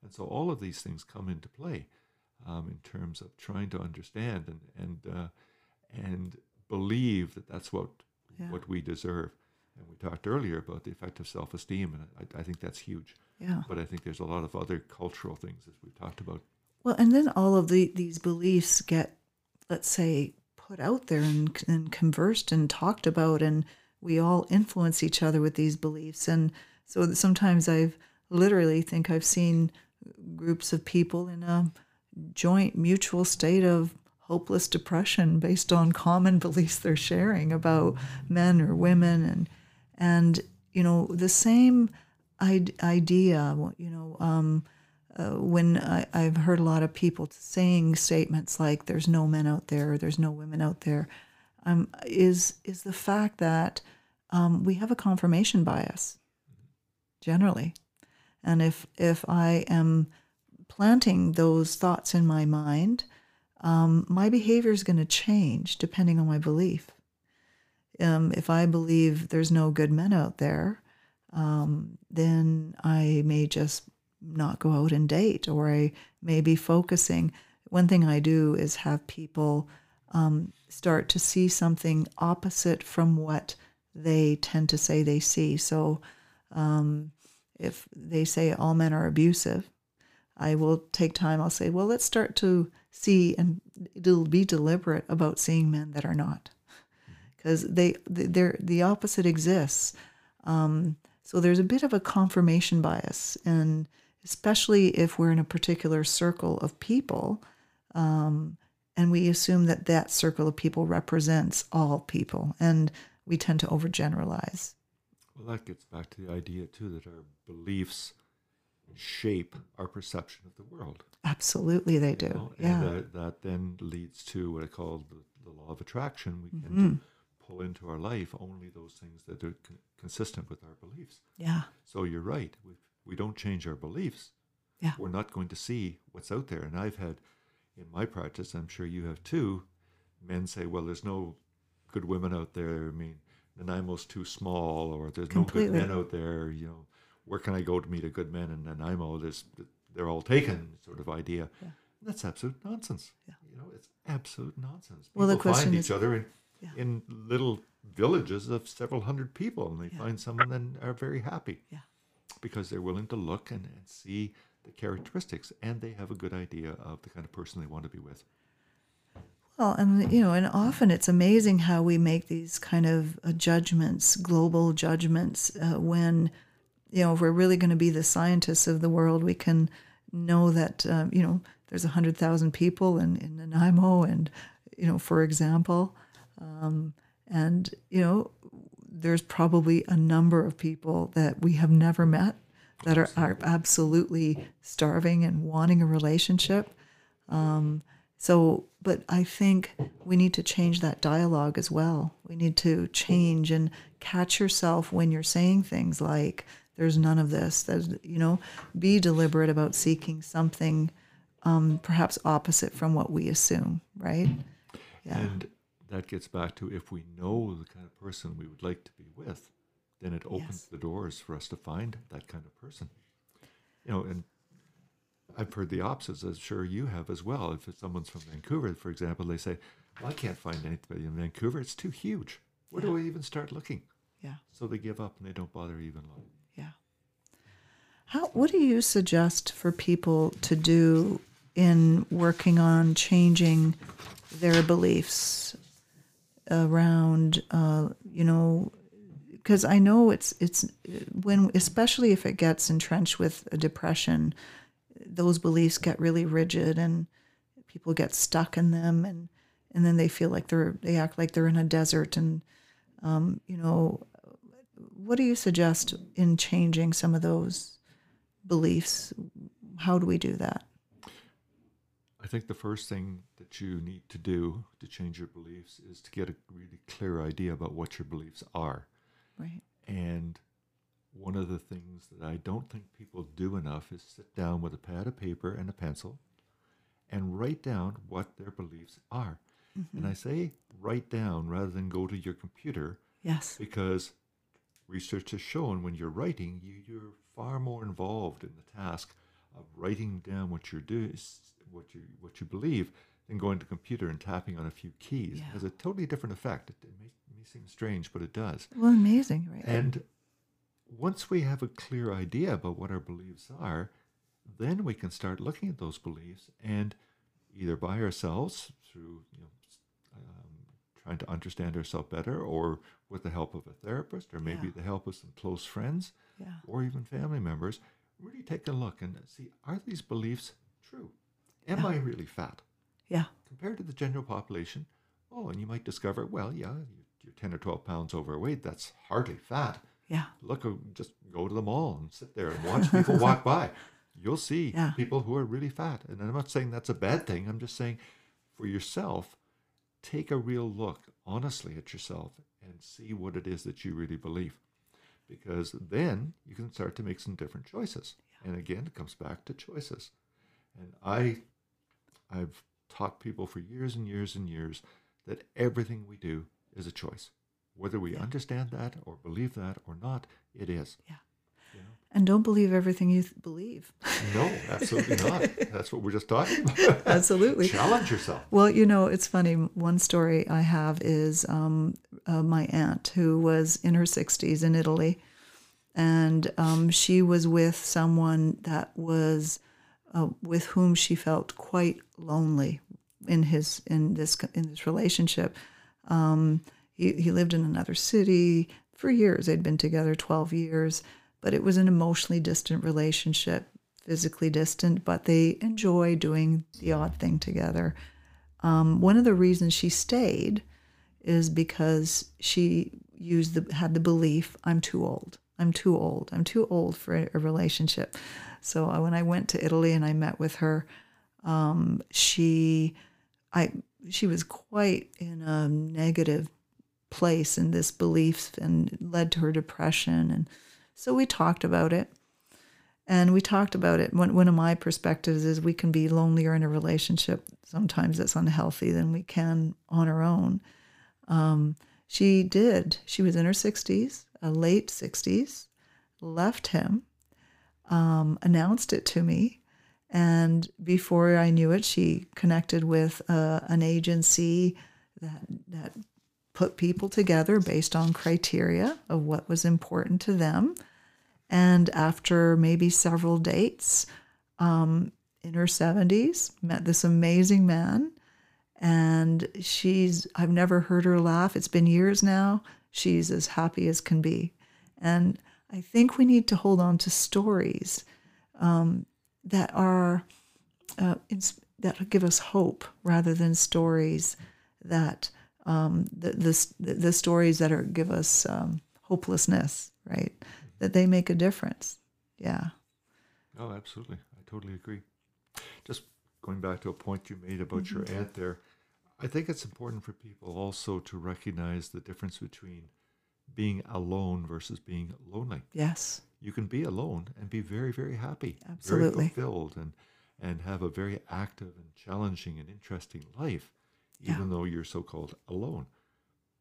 And so all of these things come into play um, in terms of trying to understand and and uh, and believe that that's what Yeah. what we deserve. And we talked earlier about the effect of self-esteem, and I, I think that's huge. Yeah. But I think there's a lot of other cultural things as we've talked about. Well, and then all of the these beliefs get, let's say, put out there and, and conversed and talked about, and we all influence each other with these beliefs. And so sometimes I've literally think I've seen groups of people in a joint mutual state of hopeless depression based on common beliefs they're sharing about men or women and and you know the same id- idea you know um, uh, when I, I've heard a lot of people saying statements like "there's no men out there," or, "there's no women out there," um, is is the fact that um, we have a confirmation bias generally, and if if I am planting those thoughts in my mind, um, my behavior is going to change depending on my belief. Um, if I believe there's no good men out there, um, then I may just not go out and date, or I may be focusing. One thing I do is have people um, start to see something opposite from what they tend to say they see. So um, if they say all men are abusive, I will take time. I'll say, well, let's start to see and it'll be deliberate about seeing men that are not, because they they're the opposite exists. Um, so there's a bit of a confirmation bias, and especially if we're in a particular circle of people, um, and we assume that that circle of people represents all people, and we tend to overgeneralize. Well, that gets back to the idea too that our beliefs shape our perception of the world. Absolutely, they do. know, yeah. And that, that then leads to what I call the, the law of attraction. We Mm-hmm. to pull into our life only those things that are con- consistent with our beliefs. yeah. So you're right. We, we don't change our beliefs. Yeah. We're not going to see what's out there. And I've had in my practice, I'm sure you have too, men say, well, there's no good women out there. I mean, Nanaimo's too small, or there's Completely. no good men out there. You know, where can I go to meet a good man in Nanaimo? There's, they're all taken, sort of idea. Yeah. That's absolute nonsense. Yeah. You know, it's absolute nonsense. Well, the People question find is- each other in, Yeah. in little villages of several hundred people, and they Yeah. find someone and are very happy Yeah. because they're willing to look and, and see the characteristics, and they have a good idea of the kind of person they want to be with. Well, and you know, and often it's amazing how we make these kind of uh, judgments, global judgments, uh, when you know if we're really going to be the scientists of the world, we can know that um, you know there's a hundred thousand people in in Nanaimo, and you know, for example, um, and you know, there's probably a number of people that we have never met that are, are absolutely starving and wanting a relationship. Um, so, but I think we need to change that dialogue as well. We need to change and catch yourself when you're saying things like, there's none of this. There's, you know, be deliberate about seeking something um, perhaps opposite from what we assume, right? Yeah. And that gets back to if we know the kind of person we would like to be with, then it opens yes. the doors for us to find that kind of person. You know, and I've heard the opposites, as sure you have as well. If someone's from Vancouver, for example, they say, well, I can't find anybody in Vancouver. It's too huge. Where yeah. do I even start looking? Yeah. So they give up and they don't bother even looking. Yeah. How, what do you suggest for people to do in working on changing their beliefs around, uh, you know, because I know it's it's when especially if it gets entrenched with a depression, those beliefs get really rigid and people get stuck in them and and then they feel like they're they act like they're in a desert and um, you know what do you suggest in changing some of those beliefs? How do we do that think the first thing that you need to do to change your beliefs is to get a really clear idea about what your beliefs are. Right. And one of the things that I don't think people do enough is sit down with a pad of paper and a pencil and write down what their beliefs are. Mm-hmm. And I say write down rather than go to your computer. Yes. Because research has shown when you're writing, you, you're far more involved in the task of writing down what you're doing, what you what you believe, than going to computer and tapping on a few keys. Yeah. It has a totally different effect. It, it may, may seem strange, but it does. Well, amazing, right? And once we have a clear idea about what our beliefs are, then we can start looking at those beliefs and either by ourselves through you know um, trying to understand ourselves better, or with the help of a therapist, or maybe yeah. the help of some close friends, yeah. or even family members, really take a look and see are these beliefs true? Am yeah. I really fat? Yeah. Compared to the general population, oh, and you might discover, well, yeah, you're 10 or 12 pounds overweight. That's hardly fat. Yeah. Look, uh, just go to the mall and sit there and watch people walk by. You'll see yeah. people who are really fat. And I'm not saying that's a bad thing. I'm just saying for yourself, take a real look honestly at yourself and see what it is that you really believe. Because then you can start to make some different choices. Yeah. And again, it comes back to choices. And I, I've taught people for years and years and years that everything we do is a choice. Whether we yeah. understand that or believe that or not, it is. Yeah. And don't believe everything you th- believe. No, absolutely not. That's what we're just talking about. absolutely. Challenge yourself. Well, you know, it's funny. One story I have is um, uh, my aunt who was in her 60s in Italy. And um, she was with someone that was uh, with whom she felt quite lonely in his in this in this relationship. Um, he he lived in another city for years. They'd been together twelve years, but it was an emotionally distant relationship, physically distant. But they enjoy doing the odd thing together. Um, one of the reasons she stayed is because she used the had the belief I'm too old. I'm too old. I'm too old for a, a relationship. So uh, when I went to Italy and I met with her, um, she, I, she was quite in a negative place in this belief and led to her depression. And so we talked about it. And we talked about it. One, of my perspectives is we can be lonelier in a relationship sometimes that's unhealthy than we can on our own. Um, she did. She was in her 60s, a late 60s, left him, um, announced it to me. And before I knew it, she connected with uh, an agency that, that put people together based on criteria of what was important to them. And after maybe several dates, um, in her 70s, met this amazing man. And she's, I've never heard her laugh. It's been years now. She's as happy as can be. And I think we need to hold on to stories um, that are uh, that give us hope rather than stories that um, the, the, the stories that are give us um, hopelessness, right? That they make a difference. Yeah. Oh, absolutely. I totally agree. Just going back to a point you made about your aunt there, I think it's important for people also to recognize the difference between being alone versus being lonely. Yes. You can be alone and be very, very happy, Absolutely. very fulfilled, and and have a very active and challenging and interesting life, even though you're so-called alone.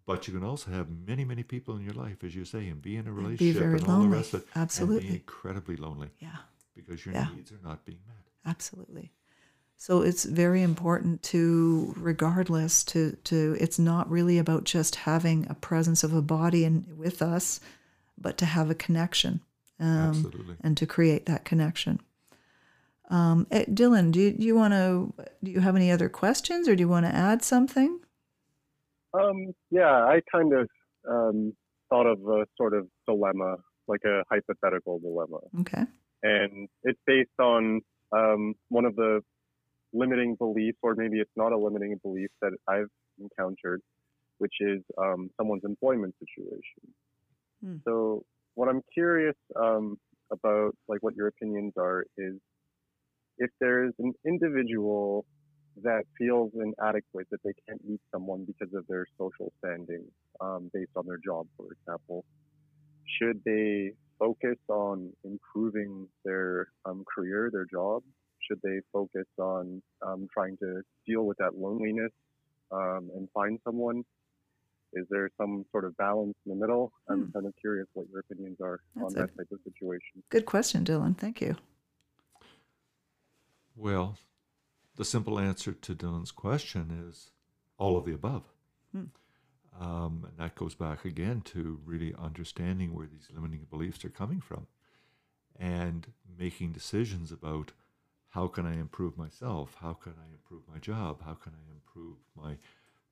But you can also have many, many people in your life, as you say, and be in a relationship very and all lonely. the rest of it, and Absolutely. be incredibly lonely Yeah. because your Yeah. needs are not being met. Absolutely. So it's very important to, regardless, to to it's not really about just having a presence of a body and with us, but to have a connection um, Absolutely. and to create that connection. Um, eh, Dylan, do you, do you want to? Do you have any other questions, or do you want to add something? Um, yeah, I kind of um, thought of a sort of dilemma, like a hypothetical dilemma. Okay. and it's based on um, one of the limiting beliefs, or maybe it's not a limiting belief that I've encountered, which is um, someone's employment situation. Hmm. So, what I'm curious um, about, like what your opinions are, is if there's an individual that feels inadequate, that they can't meet someone because of their social standing, um, based on their job, for example, should they focus on improving their um, career, their job? Should they focus on um, trying to deal with that loneliness um, and find someone? Is there some sort of balance in the middle? I'm kind of curious what your opinions are That's on that type of situation. Good question, Dylan. Thank you. Well, the simple answer to Dylan's question is all of the above. Um, and that goes back again to really understanding where these limiting beliefs are coming from and making decisions about how can I improve myself? How can I improve my job? How can I improve my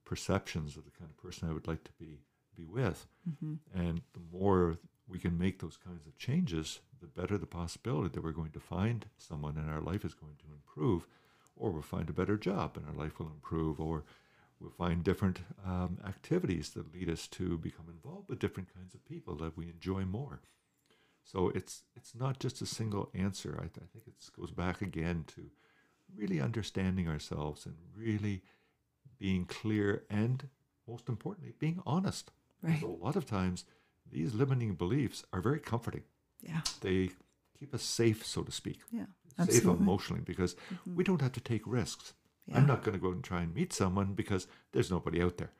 perceptions of the kind of person I would like to be be with? And the more we can make those kinds of changes, the better the possibility that we're going to find someone and our life is going to improve, or we'll find a better job and our life will improve, or we'll find different um, activities that lead us to become involved with different kinds of people that we enjoy more. So it's it's not just a single answer. I, th- I think it goes back again to really understanding ourselves and really being clear and most importantly being honest. Right. A lot of times these limiting beliefs are very comforting. Yeah. They keep us safe, so to speak. Yeah. Safe Absolutely. Mm-hmm. emotionally because we don't have to take risks. I'm not going to go out and try and meet someone because there's nobody out there.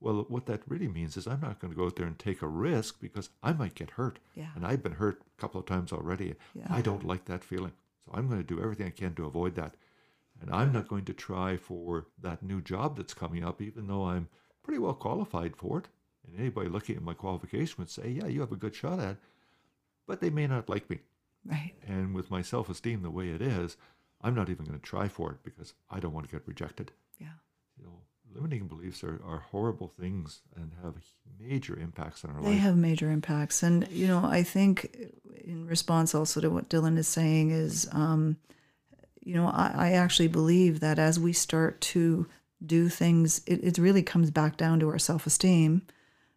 Well, what that really means is I'm not going to go out there and take a risk because I might get hurt. Yeah. And I've been hurt a couple of times already. Yeah. I don't like that feeling. So I'm going to do everything I can to avoid that. And I'm not going to try for that new job that's coming up, even though I'm pretty well qualified for it. And anybody looking at my qualification would say, yeah, you have a good shot at it. But they may not like me. Right. And with my self esteem the way it is, I'm not even going to try for it because I don't want to get rejected. Yeah. You know, limiting beliefs are, are horrible things and have major impacts on our lives. They life. have major impacts. And, you know, I think in response also to what Dylan is saying is, um, you know, I, I actually believe that as we start to do things, it, it really comes back down to our self esteem.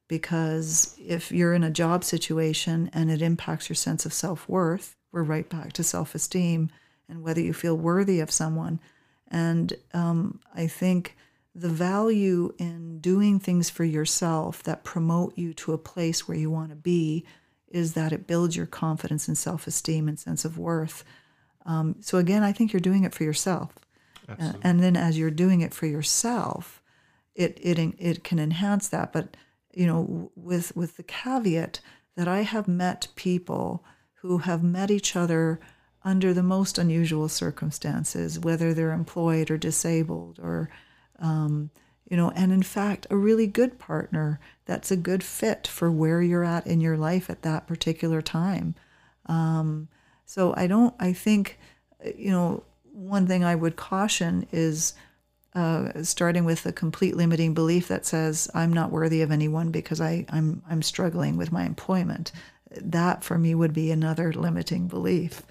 Because if you're in a job situation and it impacts your sense of self worth, we're right back to self esteem and whether you feel worthy of someone. And um, I think the value in doing things for yourself that promote you to a place where you want to be is that it builds your confidence and self esteem and sense of worth. Um, so, again, I think you're doing it for yourself. Uh, Absolutely. and then as you're doing it for yourself, it, it, it can enhance that. But, you know, with, with the caveat that I have met people who have met each other under the most unusual circumstances, whether they're employed or disabled or, um, you know, and in fact, a really good partner that's a good fit for where you're at in your life at that particular time. Um, so I don't, I think, you know, one thing I would caution is uh, starting with a complete limiting belief that says I'm not worthy of anyone because I, I'm I'm struggling with my employment. That for me would be another limiting belief.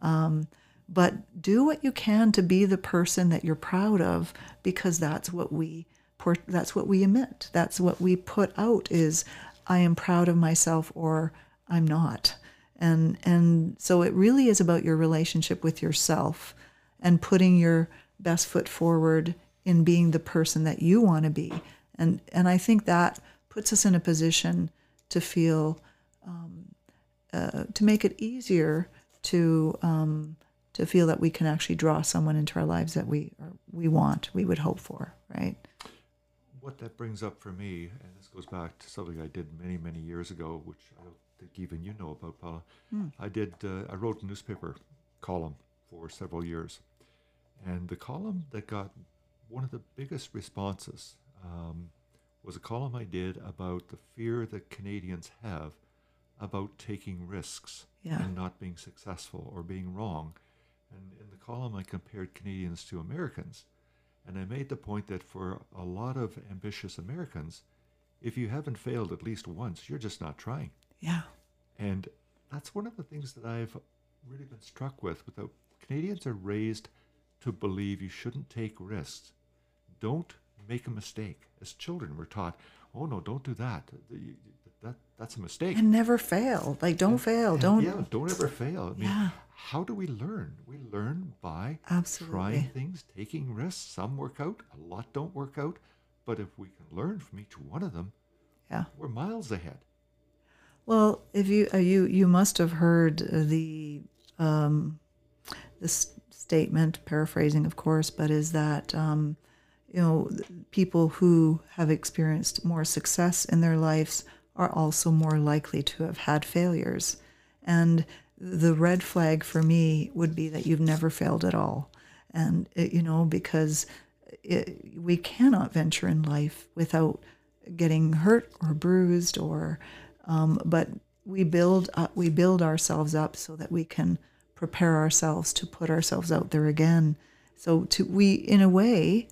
Um, but do what you can to be the person that you're proud of because that's what we that's what we emit. That's what we put out is I am proud of myself or I'm not. and and so it really is about your relationship with yourself and putting your best foot forward in being the person that you want to be and and i think that puts us in a position to feel um, uh, to make it easier to um, to feel that we can actually draw someone into our lives that we are, we want we would hope for right what that brings up for me and this goes back to something i did many many years ago which i don't think even you know about, Paola. Mm. I did. Uh, I wrote a newspaper column for several years, and the column that got one of the biggest responses um, was a column I did about the fear that Canadians have about taking risks yeah. and not being successful or being wrong. And in the column, I compared Canadians to Americans. And I made the point that for a lot of ambitious Americans, if you haven't failed at least once, you're just not trying. Yeah. And that's one of the things that I've really been struck with. With the Canadians are raised to believe you shouldn't take risks. Don't make a mistake. As children, we're taught, "Oh no, don't do that. That that's a mistake." And never fail. Like don't and, fail. And don't. Yeah, don't ever fail. I mean, yeah. How do we learn? We learn by Absolutely. trying things, taking risks. Some work out, a lot don't work out. But if we can learn from each one of them, yeah, we're miles ahead. Well, if you uh, you you must have heard the um, this statement, paraphrasing, of course, but is that um, you know people who have experienced more success in their lives are also more likely to have had failures, and the red flag for me would be that you've never failed at all, and it, you know because it, we cannot venture in life without getting hurt or bruised or um, but we build uh, we build ourselves up so that we can prepare ourselves to put ourselves out there again. So to we in a way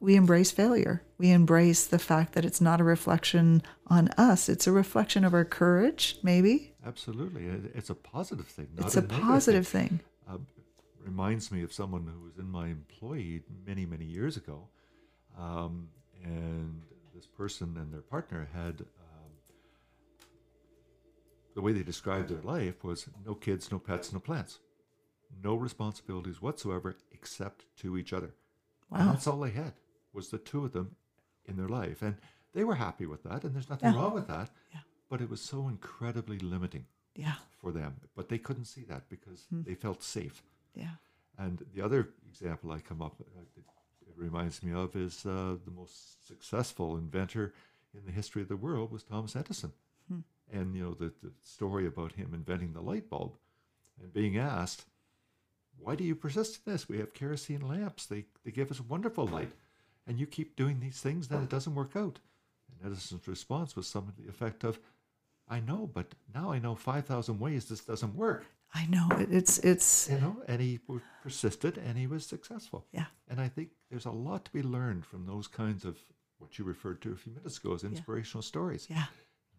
we embrace failure. We embrace the fact that it's not a reflection on us. It's a reflection of our courage, maybe. Absolutely, it's a positive thing. it's a, a positive thing. thing. Uh, reminds me of someone who was in my employee many many years ago, um, and this person and their partner had the way they described their life was no kids, no pets, no plants, no responsibilities whatsoever except to each other. Wow. And that's all they had was the two of them in their life, and they were happy with that, and there's nothing yeah. wrong with that. Yeah. But it was so incredibly limiting. Yeah. For them, but they couldn't see that because hmm. they felt safe. Yeah. And the other example I come up, uh, it, reminds me of, is uh, the most successful inventor in the history of the world was Thomas Edison. Hmm and you know the, the story about him inventing the light bulb and being asked why do you persist in this we have kerosene lamps they, they give us wonderful light and you keep doing these things then it doesn't work out and edison's response was something to the effect of i know but now i know 5000 ways this doesn't work i know it's it's you know and he persisted and he was successful yeah and i think there's a lot to be learned from those kinds of what you referred to a few minutes ago as inspirational yeah. stories yeah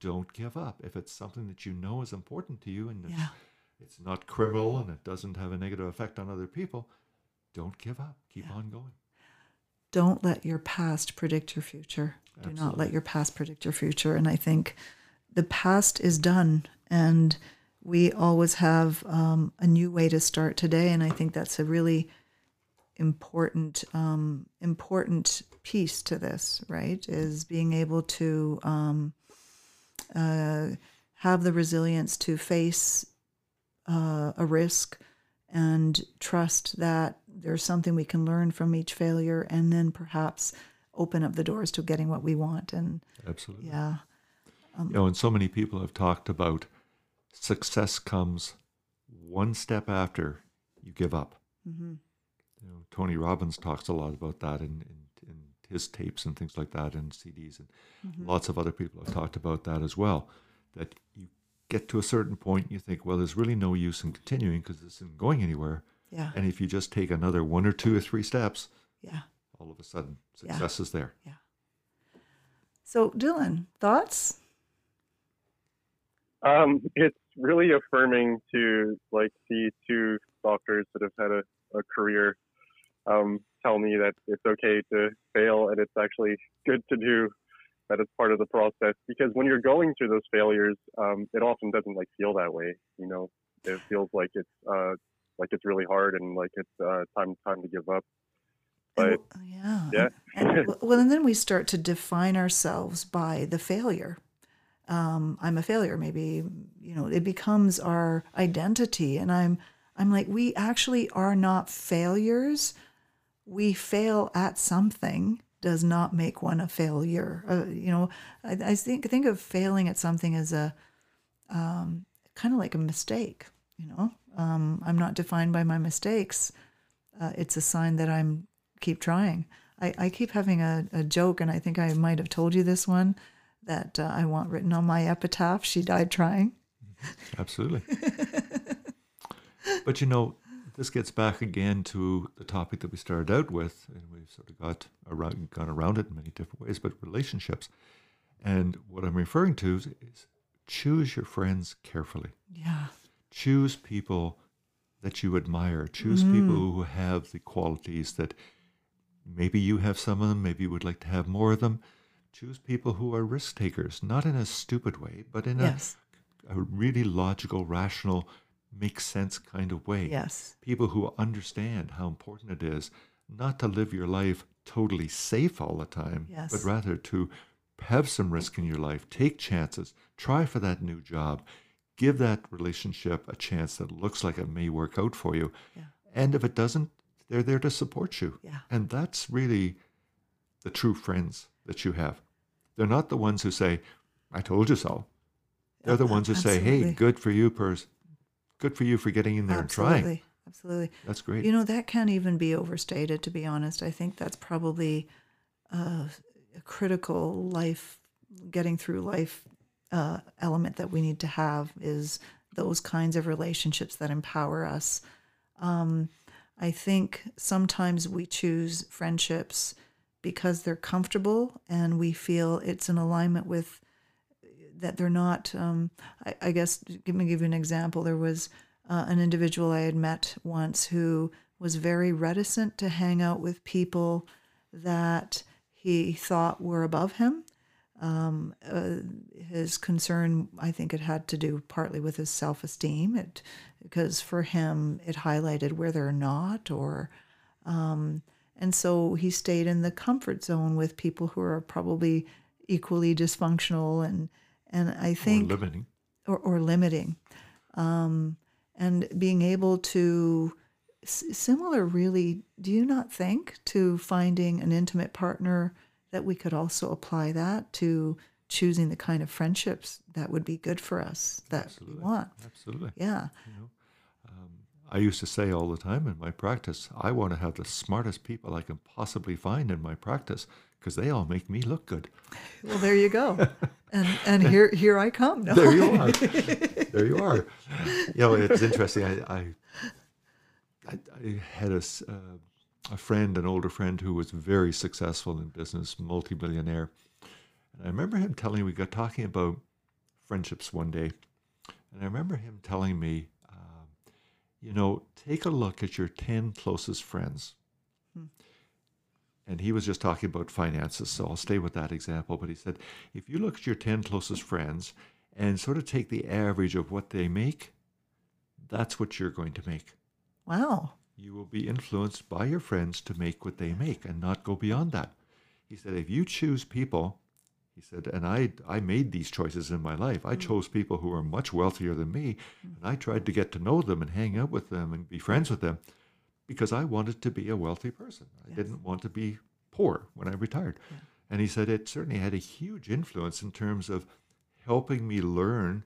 don't give up. If it's something that you know is important to you and yeah. it's, it's, not criminal and it doesn't have a negative effect on other people, don't give up. Keep yeah. on going. Don't let your past predict your future. Absolutely. Do not let your past predict your future. And I think the past is done and we always have um, a new way to start today. And I think that's a really important um, important piece to this, right? Is being able to um, uh, have the resilience to face uh, a risk and trust that there's something we can learn from each failure and then perhaps open up the doors to getting what we want and absolutely yeah um, you know and so many people have talked about success comes one step after you give up mm-hmm. you know tony robbins talks a lot about that in, in his tapes and things like that and CDs and mm-hmm. lots of other people have talked about that as well. That you get to a certain point and you think, well, there's really no use in continuing because this isn't going anywhere. Yeah. And if you just take another one or two or three steps, yeah, all of a sudden success yeah. is there. Yeah. So Dylan, thoughts? Um, it's really affirming to like see two doctors that have had a, a career um, tell me that it's okay to fail and it's actually good to do that it's part of the process because when you're going through those failures, um, it often doesn't like feel that way. You know, it feels like it's uh, like it's really hard and like it's uh, time time to give up. But yeah, yeah. and, well, and then we start to define ourselves by the failure. Um, I'm a failure. Maybe you know it becomes our identity, and I'm I'm like we actually are not failures. We fail at something does not make one a failure. Uh, you know, I, I, think think of failing at something as a um, kind of like a mistake. You know, um, I'm not defined by my mistakes. Uh, it's a sign that I'm keep trying. I, I keep having a, a joke, and I think I might have told you this one that uh, I want written on my epitaph. She died trying. Absolutely. but you know, this gets back again to the topic that we started out with, and we've sort of got around, gone around it in many different ways, but relationships. And what I'm referring to is, is choose your friends carefully. Yeah. Choose people that you admire. Choose mm. people who have the qualities that maybe you have some of them, maybe you would like to have more of them. Choose people who are risk takers, not in a stupid way, but in yes. a, a really logical, rational, makes sense kind of way. Yes. People who understand how important it is not to live your life totally safe all the time, yes. but rather to have some risk in your life, take chances, try for that new job, give that relationship a chance that looks like it may work out for you. Yeah. And if it doesn't, they're there to support you. Yeah. And that's really the true friends that you have. They're not the ones who say, I told you so. They're the ones who Absolutely. say, hey, good for you, Pers good for you for getting in there Absolutely. and trying. Absolutely. That's great. You know, that can't even be overstated, to be honest. I think that's probably uh, a critical life, getting through life uh, element that we need to have is those kinds of relationships that empower us. Um, I think sometimes we choose friendships because they're comfortable and we feel it's in alignment with that they're not. Um, I, I, guess let me give you an example. There was uh, an individual I had met once who was very reticent to hang out with people that he thought were above him. Um, uh, his concern, I think, it had to do partly with his self-esteem. It because for him it highlighted where they're not, or um, and so he stayed in the comfort zone with people who are probably equally dysfunctional and and I think or limiting, or, or limiting, um, and being able to similar. Really, do you not think to finding an intimate partner that we could also apply that to choosing the kind of friendships that would be good for us that Absolutely. we want? Absolutely. Yeah. You know, um, I used to say all the time in my practice, I want to have the smartest people I can possibly find in my practice because they all make me look good. Well, there you go. and and here here I come. No. There you are. there you are. You know, it's interesting. I I, I, I had a, uh, a friend, an older friend, who was very successful in business, multimillionaire. And I remember him telling me, we got talking about friendships one day. And I remember him telling me, um, you know, take a look at your 10 closest friends and he was just talking about finances, so I'll stay with that example. But he said, if you look at your 10 closest friends and sort of take the average of what they make, that's what you're going to make. Wow. You will be influenced by your friends to make what they make and not go beyond that. He said, if you choose people, he said, and I, I made these choices in my life. I mm. chose people who were much wealthier than me, mm. and I tried to get to know them and hang out with them and be friends with them because I wanted to be a wealthy person. I yes. didn't want to be poor when I retired. Yeah. And he said it certainly had a huge influence in terms of helping me learn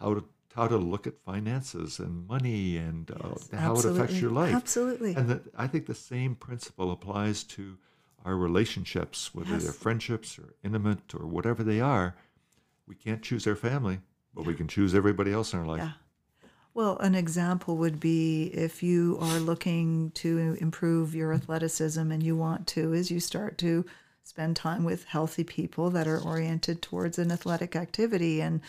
how to how to look at finances and money and uh, yes, how absolutely. it affects your life. Absolutely. And that I think the same principle applies to our relationships, whether yes. they're friendships or intimate or whatever they are. We can't choose our family, but yeah. we can choose everybody else in our life. Yeah. Well, an example would be if you are looking to improve your athleticism and you want to, as you start to spend time with healthy people that are oriented towards an athletic activity and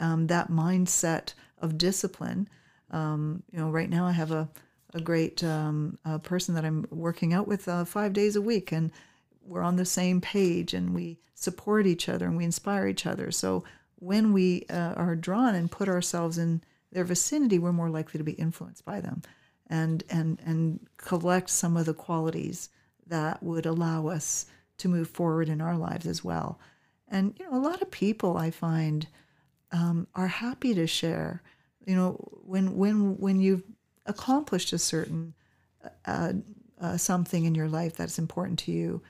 um, that mindset of discipline. Um, you know, right now I have a, a great um, a person that I'm working out with uh, five days a week, and we're on the same page and we support each other and we inspire each other. So when we uh, are drawn and put ourselves in their vicinity, we're more likely to be influenced by them and, and, and collect some of the qualities that would allow us to move forward in our lives as well. And, you know, a lot of people I find um, are happy to share. You know, when, when, when you've accomplished a certain uh, uh, something in your life that's important to you,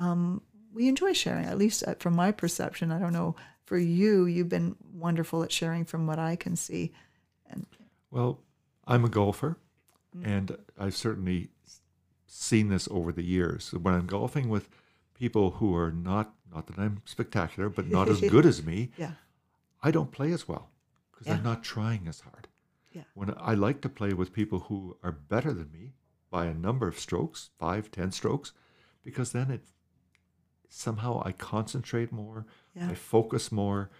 um, we enjoy sharing, at least uh, from my perception. I don't know for you, you've been wonderful at sharing from what I can see. Well, I'm a golfer, mm-hmm. and I've certainly seen this over the years. When I'm golfing with people who are not, not that I'm spectacular, but not as good as me, yeah. I don't play as well because yeah. I'm not trying as hard. Yeah. When I like to play with people who are better than me by a number of strokes, five, ten strokes, because then it somehow I concentrate more, yeah. I focus more.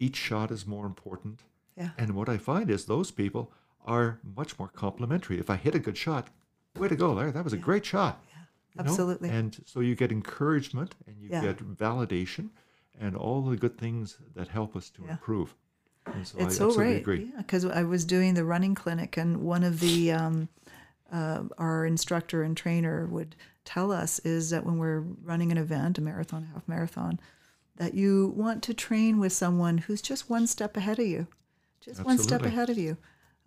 Each shot is more important. Yeah. And what I find is those people are much more complimentary. If I hit a good shot, way to go, Larry. That was yeah. a great shot. Yeah. Absolutely. Know? And so you get encouragement and you yeah. get validation and all the good things that help us to improve. So it's I so right. Agree. Yeah, because I was doing the running clinic, and one of the um, uh, our instructor and trainer would tell us is that when we're running an event, a marathon, half marathon, that you want to train with someone who's just one step ahead of you, just Absolutely. one step ahead of you,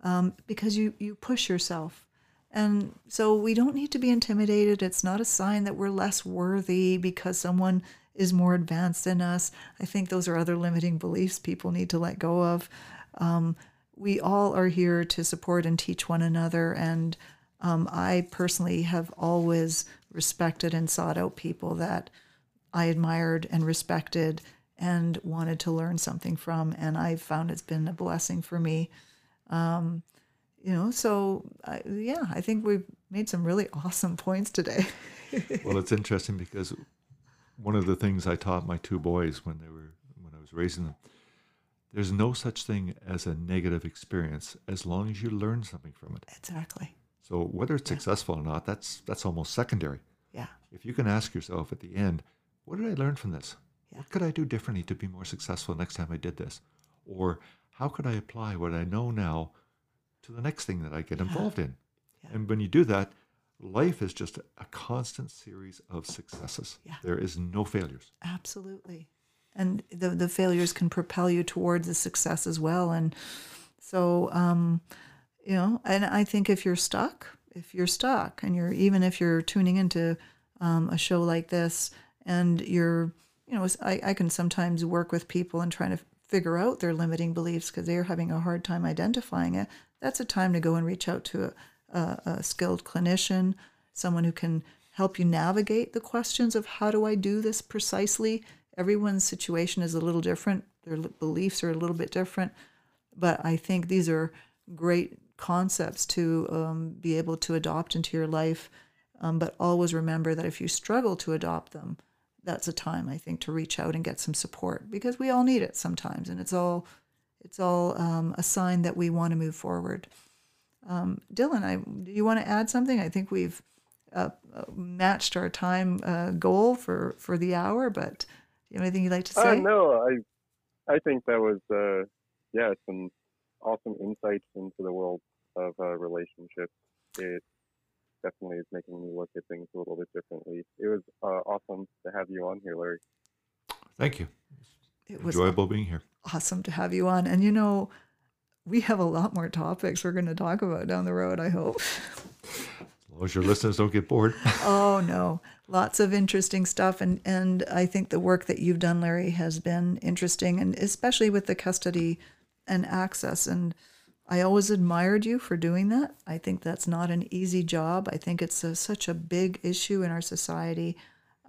um, because you you push yourself. And so we don't need to be intimidated. It's not a sign that we're less worthy because someone is more advanced than us. I think those are other limiting beliefs people need to let go of. Um, we all are here to support and teach one another. And um, I personally have always respected and sought out people that I admired and respected and wanted to learn something from. And I found it's been a blessing for me. Um, you know, so yeah, I think we've made some really awesome points today. well, it's interesting because one of the things I taught my two boys when they were when I was raising them, there's no such thing as a negative experience as long as you learn something from it. Exactly. So whether it's yeah. successful or not, that's that's almost secondary. Yeah. If you can ask yourself at the end, what did I learn from this? What could I do differently to be more successful next time I did this? Or how could I apply what I know now to the next thing that I get involved in? And when you do that, life is just a constant series of successes. Yeah. There is no failures. Absolutely. And the, the failures can propel you towards the success as well. And so, um, you know, and I think if you're stuck, if you're stuck and you're, even if you're tuning into um, a show like this and you're, you know, I, I can sometimes work with people and trying to figure out their limiting beliefs because they're having a hard time identifying it. That's a time to go and reach out to a, a, a skilled clinician, someone who can help you navigate the questions of how do I do this precisely. Everyone's situation is a little different, their beliefs are a little bit different, but I think these are great concepts to um, be able to adopt into your life. Um, but always remember that if you struggle to adopt them, that's a time I think to reach out and get some support because we all need it sometimes, and it's all it's all um, a sign that we want to move forward. Um, Dylan, I, do you want to add something? I think we've uh, uh, matched our time uh, goal for, for the hour, but do you have anything you'd like to uh, say? no, I I think that was uh, yeah some awesome insights into the world of uh, relationships. It definitely is making me look at things a little bit differently. It was uh, awesome to have you on here, Larry. Thank you. It was enjoyable being here. Awesome to have you on, and you know we have a lot more topics we're going to talk about down the road, I hope. As long as your listeners don't get bored. oh, no. Lots of interesting stuff. And, and I think the work that you've done, Larry, has been interesting, and especially with the custody and access. And I always admired you for doing that. I think that's not an easy job. I think it's a, such a big issue in our society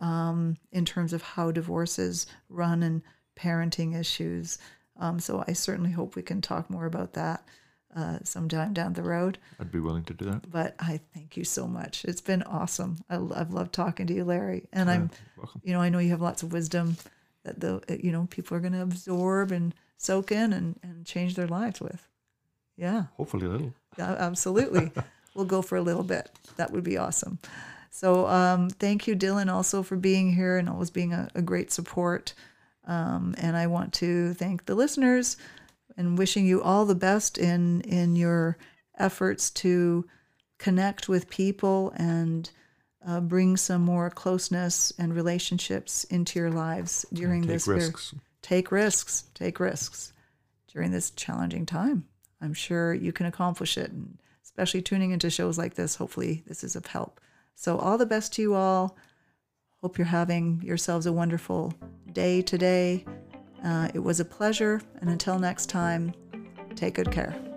um, in terms of how divorces run and parenting issues. Um, so I certainly hope we can talk more about that uh, sometime down the road. I'd be willing to do that. But I thank you so much. It's been awesome. I, have loved talking to you, Larry. And I'm, welcome. you know, I know you have lots of wisdom that the, you know, people are going to absorb and soak in and, and change their lives with. Yeah. Hopefully a little. Yeah, absolutely. we'll go for a little bit. That would be awesome. So um, thank you, Dylan, also for being here and always being a, a great support. Um, and I want to thank the listeners and wishing you all the best in in your efforts to connect with people and uh, bring some more closeness and relationships into your lives during take this. risks. take risks. Take risks during this challenging time. I'm sure you can accomplish it, and especially tuning into shows like this. Hopefully, this is of help. So, all the best to you all. Hope you're having yourselves a wonderful day today. Uh, it was a pleasure, and until next time, take good care.